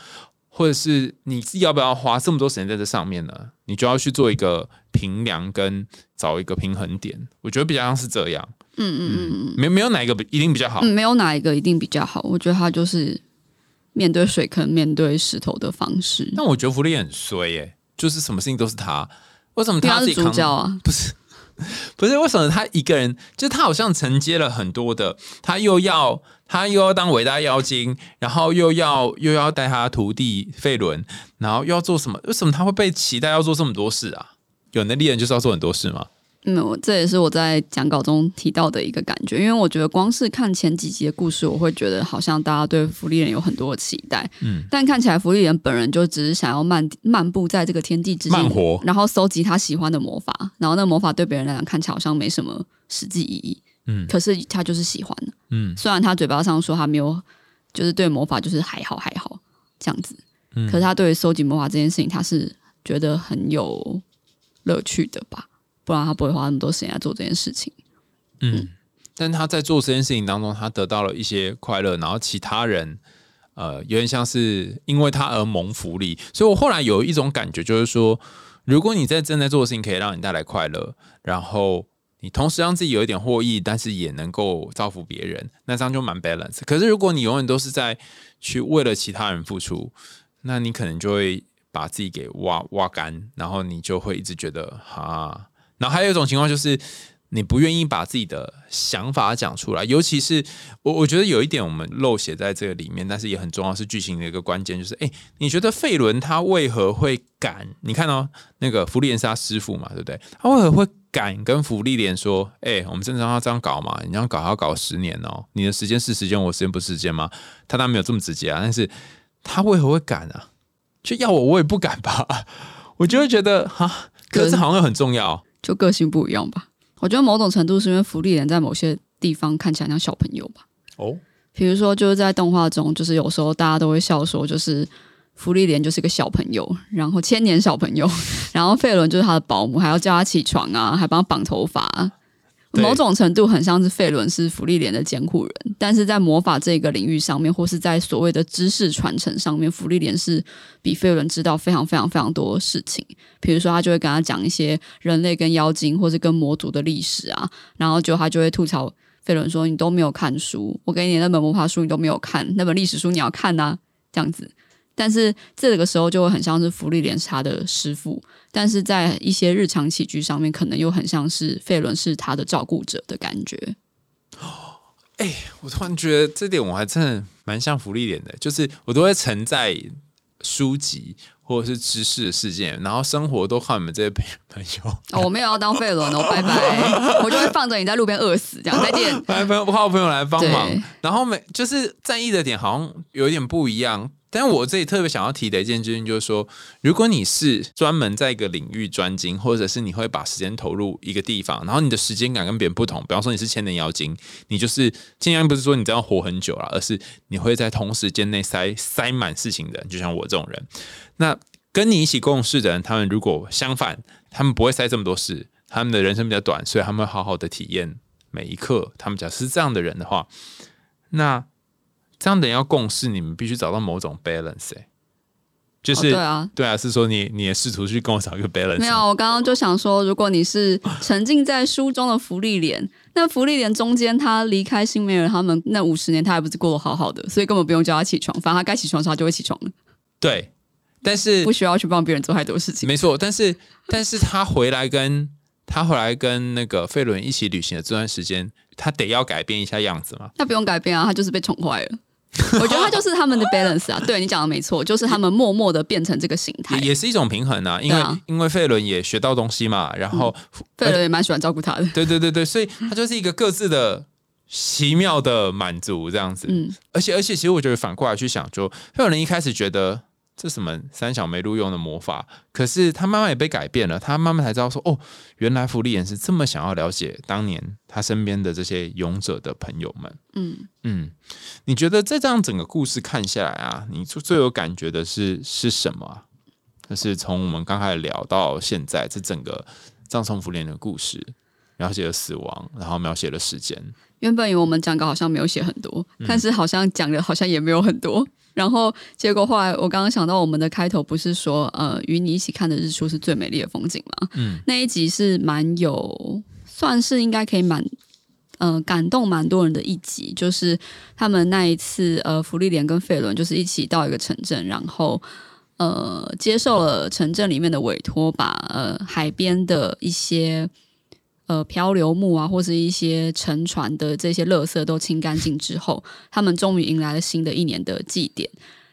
或者是你自己要不要花这么多时间在这上面呢？你就要去做一个平量跟找一个平衡点。我觉得比较像是这样。嗯嗯嗯嗯，没没有哪一个一定比较好。嗯，没有哪一个一定比较好。我觉得他就是面对水坑、面对石头的方式。但我觉得福利很衰耶，就是什么事情都是他。为什么他自己主角啊？不是。不是为什么他一个人，就他好像承接了很多的，他又要他又要当伟大妖精，然后又要又要带他徒弟费伦，然后又要做什么？为什么他会被期待要做这么多事啊？有能力人就是要做很多事吗？嗯，这也是我在讲稿中提到的一个感觉，因为我觉得光是看前几集的故事，我会觉得好像大家对福利人有很多的期待，嗯，但看起来福利人本人就只是想要漫漫步在这个天地之间，然后搜集他喜欢的魔法，然后那魔法对别人来讲看起来好像没什么实际意义，嗯，可是他就是喜欢，嗯，虽然他嘴巴上说他没有，就是对魔法就是还好还好这样子，嗯，可是他对于收集魔法这件事情，他是觉得很有乐趣的吧。不然他不会花那么多时间来做这件事情。嗯，但他在做这件事情当中，他得到了一些快乐，然后其他人呃有点像是因为他而蒙福利。所以我后来有一种感觉，就是说，如果你在正在做的事情可以让你带来快乐，然后你同时让自己有一点获益，但是也能够造福别人，那这样就蛮 balance。可是如果你永远都是在去为了其他人付出，那你可能就会把自己给挖挖干，然后你就会一直觉得哈。然后还有一种情况就是，你不愿意把自己的想法讲出来，尤其是我，我觉得有一点我们漏写在这个里面，但是也很重要，是剧情的一个关键，就是，哎，你觉得费伦他为何会敢？你看到那个福利莲是他师傅嘛，对不对？他为何会敢跟福利莲说，哎，我们正常要这样搞嘛？你这样搞要搞十年哦，你的时间是时间，我时间不是时间吗？他当然没有这么直接啊，但是他为何会敢啊？就要我，我也不敢吧？我就会觉得哈，可是好像又很重要。就个性不一样吧，我觉得某种程度是因为福利人在某些地方看起来像小朋友吧。哦，比如说就是在动画中，就是有时候大家都会笑说，就是福利莲就是个小朋友，然后千年小朋友，然后费伦就是他的保姆，还要叫他起床啊，还帮他绑头发。对某种程度很像是费伦是芙莉莲的监护人，但是在魔法这个领域上面，或是在所谓的知识传承上面，芙莉莲是比费伦知道非常非常非常多事情。比如说，他就会跟他讲一些人类跟妖精或是跟魔族的历史啊，然后就他就会吐槽费伦说：“你都没有看书，我给你那本魔法书你都没有看，那本历史书你要看呐、这样子。”但是这个时候就会很像是福利莲是他的师傅，但是在一些日常起居上面，可能又很像是费伦是他的照顾者的感觉。哦，哎我突然觉得这点我还真的蛮像福利脸的，就是我都会沉在书籍或者是知识的事件，然后生活都靠你们这些朋朋友，哦，我没有要当费伦哦，拜拜，我就会放着你在路边饿死，这样再见。来朋友靠朋友来帮忙，然后每就是在意的点好像有一点不一样。但我这里特别想要提的一件事情就是说，如果你是专门在一个领域专精，或者是你会把时间投入一个地方，然后你的时间感跟别人不同，比方说你是千年妖精，你就是尽量不是说你这样活很久了，而是你会在同时间内塞塞满事情的，就像我这种人。那跟你一起共事的人，他们如果相反，他们不会塞这么多事，他们的人生比较短，所以他们会好好的体验每一刻。他们假设是这样的人的话，那这样的人要共事，你们必须找到某种 balance、欸、就是、哦对啊，对啊，是说你你也试图去跟我找一个 balance，没有，我刚刚就想说，如果你是 沉浸在书中的福利莲，那福利莲中间他离开辛梅尔他们那五十年，他还不是过得好好的，所以根本不用叫他起床，反正他该起床的时候他就会起床了，对，但是不需要去帮别人做太多事情。没错，但是但是他回来跟他回来跟那个费伦一起旅行的这段时间，他得要改变一下样子嘛。他不用改变啊，他就是被宠坏了。我觉得他就是他们的 balance 啊，对你讲的没错，就是他们默默的变成这个形态也。是一种平衡啊，因为、啊因为费伦也学到东西嘛，然后、费伦也蛮喜欢照顾他的，对对对对，所以他就是一个各自的奇妙的满足这样子。嗯，而且而且，其实我觉得反过来去想，就会有人一开始觉得这什么三小没录用的魔法，可是他妈妈也被改变了，他妈妈才知道说，哦，原来福利眼是这么想要了解当年他身边的这些勇者的朋友们。嗯，嗯，你觉得在这样整个故事看下来啊，你最最有感觉的是是什么啊？就是从我们刚开始聊到现在，这整个葬送福莲的故事，描写了死亡，然后描写了时间。原本以为我们讲稿好像没有写很多，但是好像讲的好像也没有很多。然后结果后来我刚刚想到，我们的开头不是说，呃，与你一起看的日出是最美丽的风景吗？嗯，那一集是蛮有，算是应该可以蛮。呃，感动蛮多人的一集，就是他们那一次，呃，福利莲跟费伦就是一起到一个城镇，然后呃，接受了城镇里面的委托，把呃海边的一些呃漂流木啊，或是一些沉船的这些垃圾都清干净之后，他们终于迎来了新的一年的祭典。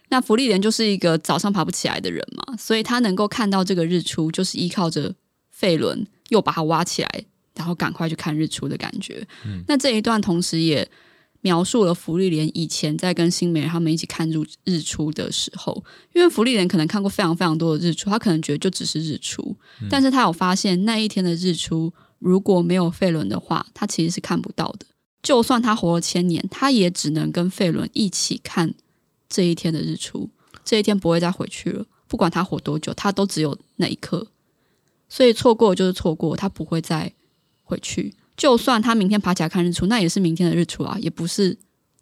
那福利莲就是一个早上爬不起来的人嘛，所以他能够看到这个日出，就是依靠着费伦又把它挖起来，然后赶快去看日出的感觉。那这一段同时也描述了福利莲以前在跟新美人他们一起看日日出的时候，因为福利莲可能看过非常非常多的日出，他可能觉得就只是日出，但是他有发现那一天的日出如果没有费伦的话，他其实是看不到的。就算他活了千年，他也只能跟费伦一起看这一天的日出，这一天不会再回去了。不管他活多久，他都只有那一刻，所以错过就是错过，他不会再回去。就算他明天爬起来看日出，那也是明天的日出啊，也不是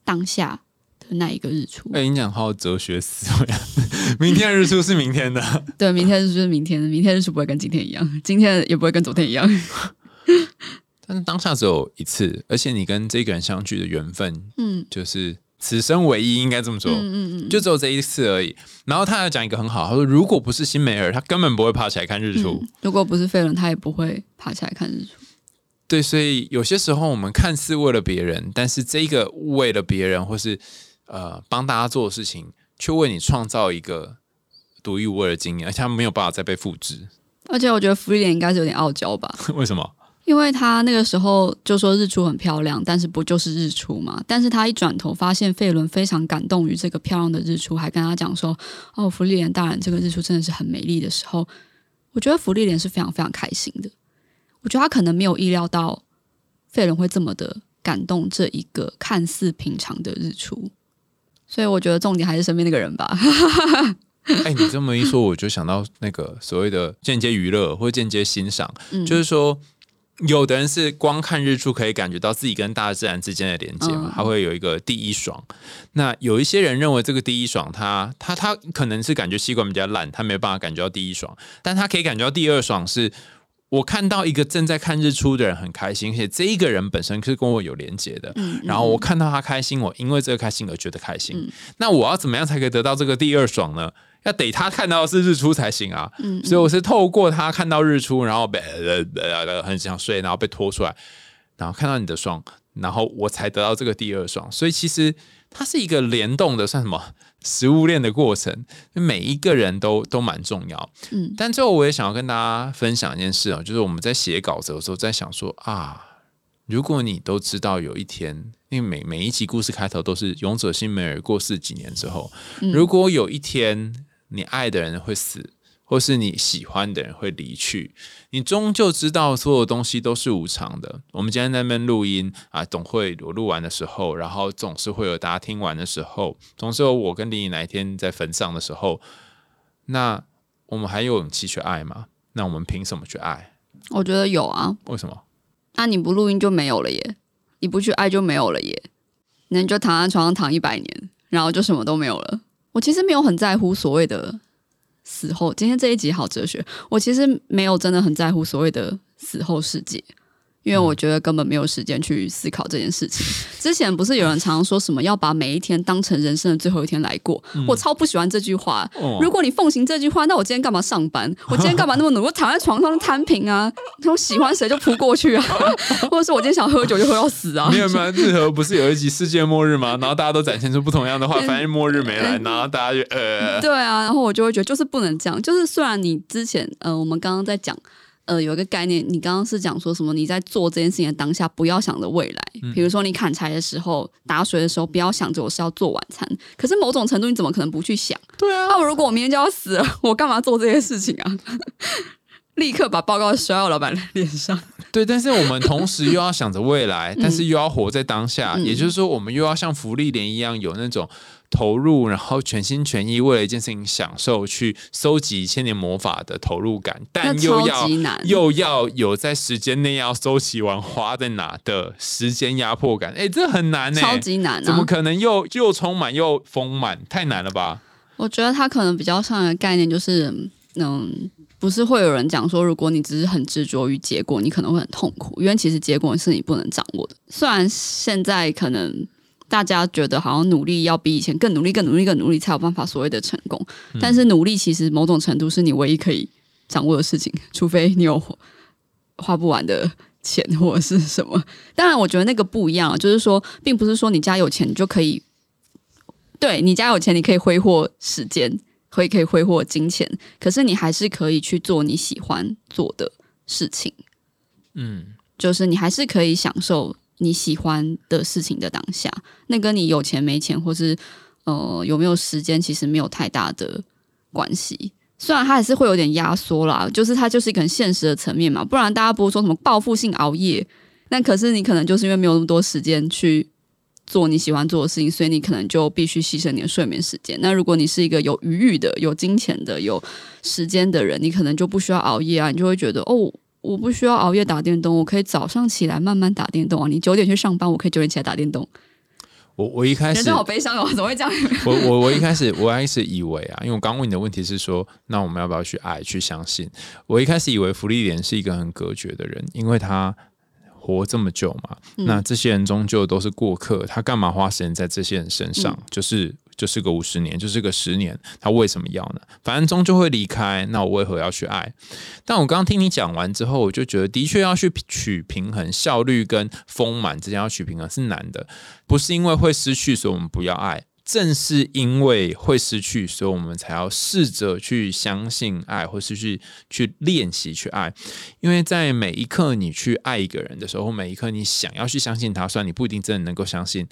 当下的那一个日出。哎、你讲好有哲学思维啊！明天的日出是明天的，对，明天日出是明天的，明天日出不会跟今天一样，今天也不会跟昨天一样。但是当下只有一次，而且你跟这个人相聚的缘分，嗯就是此生唯一，应该这么说。嗯嗯嗯，就只有这一次而已。然后他还讲一个很好，他说如果不是辛梅尔，他根本不会爬起来看日出。嗯如果不是费伦，他也不会爬起来看日出。对，所以有些时候我们看似为了别人，但是这个为了别人或是呃帮大家做的事情，却为你创造一个独一无二的经验，而且他没有办法再被复制。而且我觉得福利点应该是有点傲娇吧，为什么？因为他那个时候就说日出很漂亮，但是不就是日出嘛？但是他一转头发现费伦非常感动于这个漂亮的日出，还跟他讲说：“哦，福利莲大人，这个日出真的是很美丽的时候。”我觉得福利莲是非常非常开心的。我觉得他可能没有意料到费伦会这么的感动这一个看似平常的日出，所以我觉得重点还是身边那个人吧。哎，你这么一说，我就想到那个所谓的间接娱乐或间接欣赏，嗯就是说，有的人是光看日出可以感觉到自己跟大自然之间的连接嘛，嗯他会有一个第一爽。那有一些人认为这个第一爽他，他他可能是感觉吸管比较烂，他没有办法感觉到第一爽，但他可以感觉到第二爽是。我看到一个正在看日出的人很开心，而且这一个人本身是跟我有连接的。嗯然后我看到他开心，我因为这个开心而觉得开心。嗯那我要怎么样才可以得到这个第二爽呢？要得他看到是日出才行啊。嗯所以我是透过他看到日出，然后被呃呃呃很想睡，然后被拖出来，然后看到你的双，然后我才得到这个第二双。所以其实它是一个联动的，算什么食物链的过程，每一个人都都蛮重要。嗯但最后我也想要跟大家分享一件事啊，就是我们在写稿子的时候，在想说啊，如果你都知道有一天，因为每每一集故事开头都是勇者辛梅尔过世几年之后，嗯如果有一天你爱的人会死，或是你喜欢的人会离去，你终究知道所有东西都是无常的。我们今天在那边录音啊，总会我录完的时候，然后总是会有大家听完的时候，总是有我跟林颖哪一天在坟上的时候，那我们还有勇气去爱吗？那我们凭什么去爱？我觉得有啊，为什么？那你不录音就没有了耶，你不去爱就没有了耶，那你就躺在床上躺一百年，然后就什么都没有了。我其实没有很在乎所谓的死后，今天这一集好哲学，我其实没有真的很在乎所谓的死后世界。因为我觉得根本没有时间去思考这件事情。之前不是有人常常说什么要把每一天当成人生的最后一天来过？我超不喜欢这句话。哦如果你奉行这句话，那我今天干嘛上班？我今天干嘛那么努力？我躺在床上摊平啊，我喜欢谁就扑过去啊，或者是我今天想喝酒就喝到死啊你。有没有 日和不是有一集世界末日吗？然后大家都展现出不同样的话，反正末日没来，然后大家就呃，对啊，然后我就会觉得就是不能这样。就是虽然你之前呃，我们刚刚在讲。呃，有一个概念，你刚刚是讲说什么？你在做这件事情的当下，不要想着未来。比如说，你砍柴的时候、打水的时候，不要想着我是要做晚餐。可是某种程度，你怎么可能不去想？对啊，那、我如果我明天就要死了，我干嘛做这些事情啊？立刻把报告摔到老板脸上。对，但是我们同时又要想着未来，但是又要活在当下，嗯也就是说，我们又要像福利莲一样有那种投入，然后全心全意为了一件事情享受，去收集千年魔法的投入感，但又要又要有在时间内要收集完花在哪的时间压迫感，哎，这很难呢、超级难啊！怎么可能又又充满又丰满？太难了吧？我觉得它可能比较像的概念就是，嗯，不是会有人讲说，如果你只是很执着于结果，你可能会很痛苦，因为其实结果是你不能掌握的。虽然现在可能大家觉得好像努力要比以前更努力、更努力、更努力才有办法所谓的成功，但是努力其实某种程度是你唯一可以掌握的事情，除非你有花不完的。钱或者是什么？当然，我觉得那个不一样，就是说，并不是说你家有钱你就可以对你家有钱，你可以挥霍时间，可以可以挥霍金钱，可是你还是可以去做你喜欢做的事情，嗯，就是你还是可以享受你喜欢的事情的当下。那跟你有钱没钱，或是呃有没有时间，其实没有太大的关系。虽然它还是会有点压缩啦，就是它就是一个很现实的层面嘛，不然大家不会说什么报复性熬夜。那可是你可能就是因为没有那么多时间去做你喜欢做的事情，所以你可能就必须牺牲你的睡眠时间。那如果你是一个有余裕的、有金钱的、有时间的人，你可能就不需要熬夜啊，你就会觉得哦，我不需要熬夜打电动，我可以早上起来慢慢打电动啊。你九点去上班，我可以九点起来打电动。我我一开始人生好悲伤哦，怎么会这样？我我我一开始我一开始以为啊，因为我刚问你的问题是说，那我们要不要去爱去相信？我一开始以为福利莲是一个很隔绝的人，因为他活这么久嘛，那这些人终究都是过客，他干嘛花时间在这些人身上？就是就是个五十年，就是个十年，他为什么要呢？反正终究会离开，那我为何要去爱？但我刚听你讲完之后，我就觉得的确要去取平衡，效率跟丰满之间要取平衡是难的，不是因为会失去，所以我们不要爱。正是因为会失去，所以我们才要试着去相信爱，或是去去练习去爱。因为在每一刻你去爱一个人的时候，每一刻你想要去相信他，虽然你不一定真的能够相信，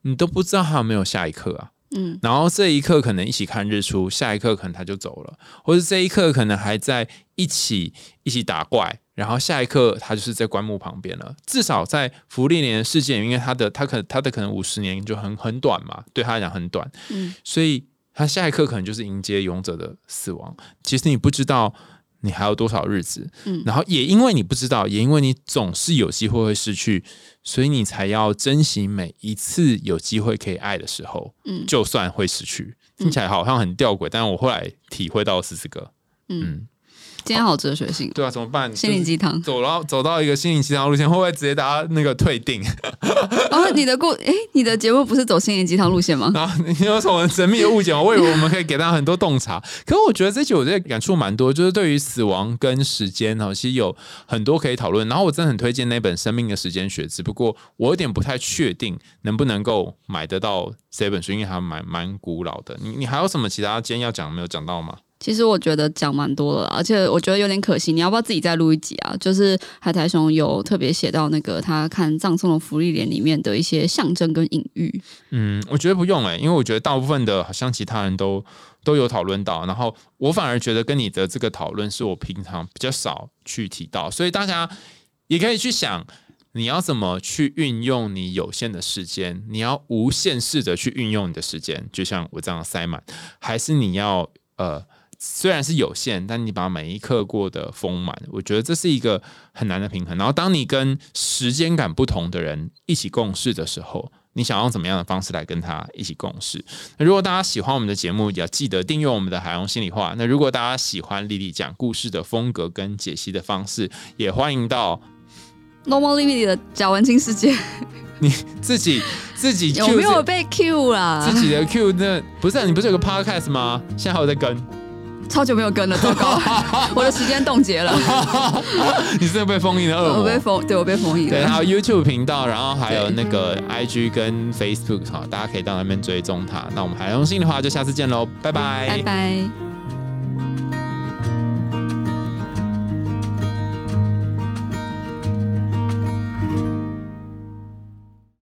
你都不知道他有没有下一刻啊。嗯，然后这一刻可能一起看日出，下一刻可能他就走了，或者这一刻可能还在一起一起打怪，然后下一刻他就是在棺木旁边了。至少在福利年的世界，因为他的他可他的可能五十年就很很短嘛，对他来讲很短，嗯，所以他下一刻可能就是迎接勇者的死亡。其实你不知道你还有多少日子？嗯然后也因为你不知道，也因为你总是有机会会失去，所以你才要珍惜每一次有机会可以爱的时候，嗯就算会失去。听起来好像很吊诡，但是我后来体会到的是这个。嗯，今天好哲学性，对啊，怎么办？心灵鸡汤。走到走到一个心灵鸡汤路线，会不会直接大家那个退订？哦，你的故诶，你的节目不是走心灵鸡汤路线吗？然 后你有什么神秘的误解吗？我以为我们可以给大家很多洞察，可是我觉得这期我这感触蛮多，就是对于死亡跟时间哈，其实有很多可以讨论。然后我真的很推荐那本《生命的时间学》，只不过我有点不太确定能不能够买得到这本书，因为还蛮蛮古老的。你你还有什么其他今天要讲没有讲到吗？其实我觉得讲蛮多了，而且我觉得有点可惜。你要不要自己再录一集啊？就是海苔熊有特别写到那个他看葬送的福利莲里面的一些象征跟隐喻。嗯，我觉得不用诶、因为我觉得大部分的好像其他人都都有讨论到，然后我反而觉得跟你的这个讨论是我平常比较少去提到，所以大家也可以去想。你要怎么去运用你有限的时间？你要无限试着去运用你的时间，就像我这样塞满，还是你要呃，虽然是有限，但你把每一刻过得丰满？我觉得这是一个很难的平衡。然后，当你跟时间感不同的人一起共事的时候，你想用怎么样的方式来跟他一起共事？那如果大家喜欢我们的节目，也要记得订阅我们的海洋心里话。那如果大家喜欢丽丽讲故事的风格跟解析的方式，也欢迎到 Normal Limit 的贾文清世界 你自己自己 有没有被 Q 啦？自己的 Q 那不是、啊、你不是有个 podcast 吗？现在还有在跟，超久没有跟了，糟糕，我的时间冻结了，你真的被封印的恶魔我被。封，对我被封印对，了。还有 YouTube 频道，然后还有那个 IG 跟 Facebook 哈，大家可以到那边追踪他。那我们海洋心的话，就下次见喽，拜拜拜拜。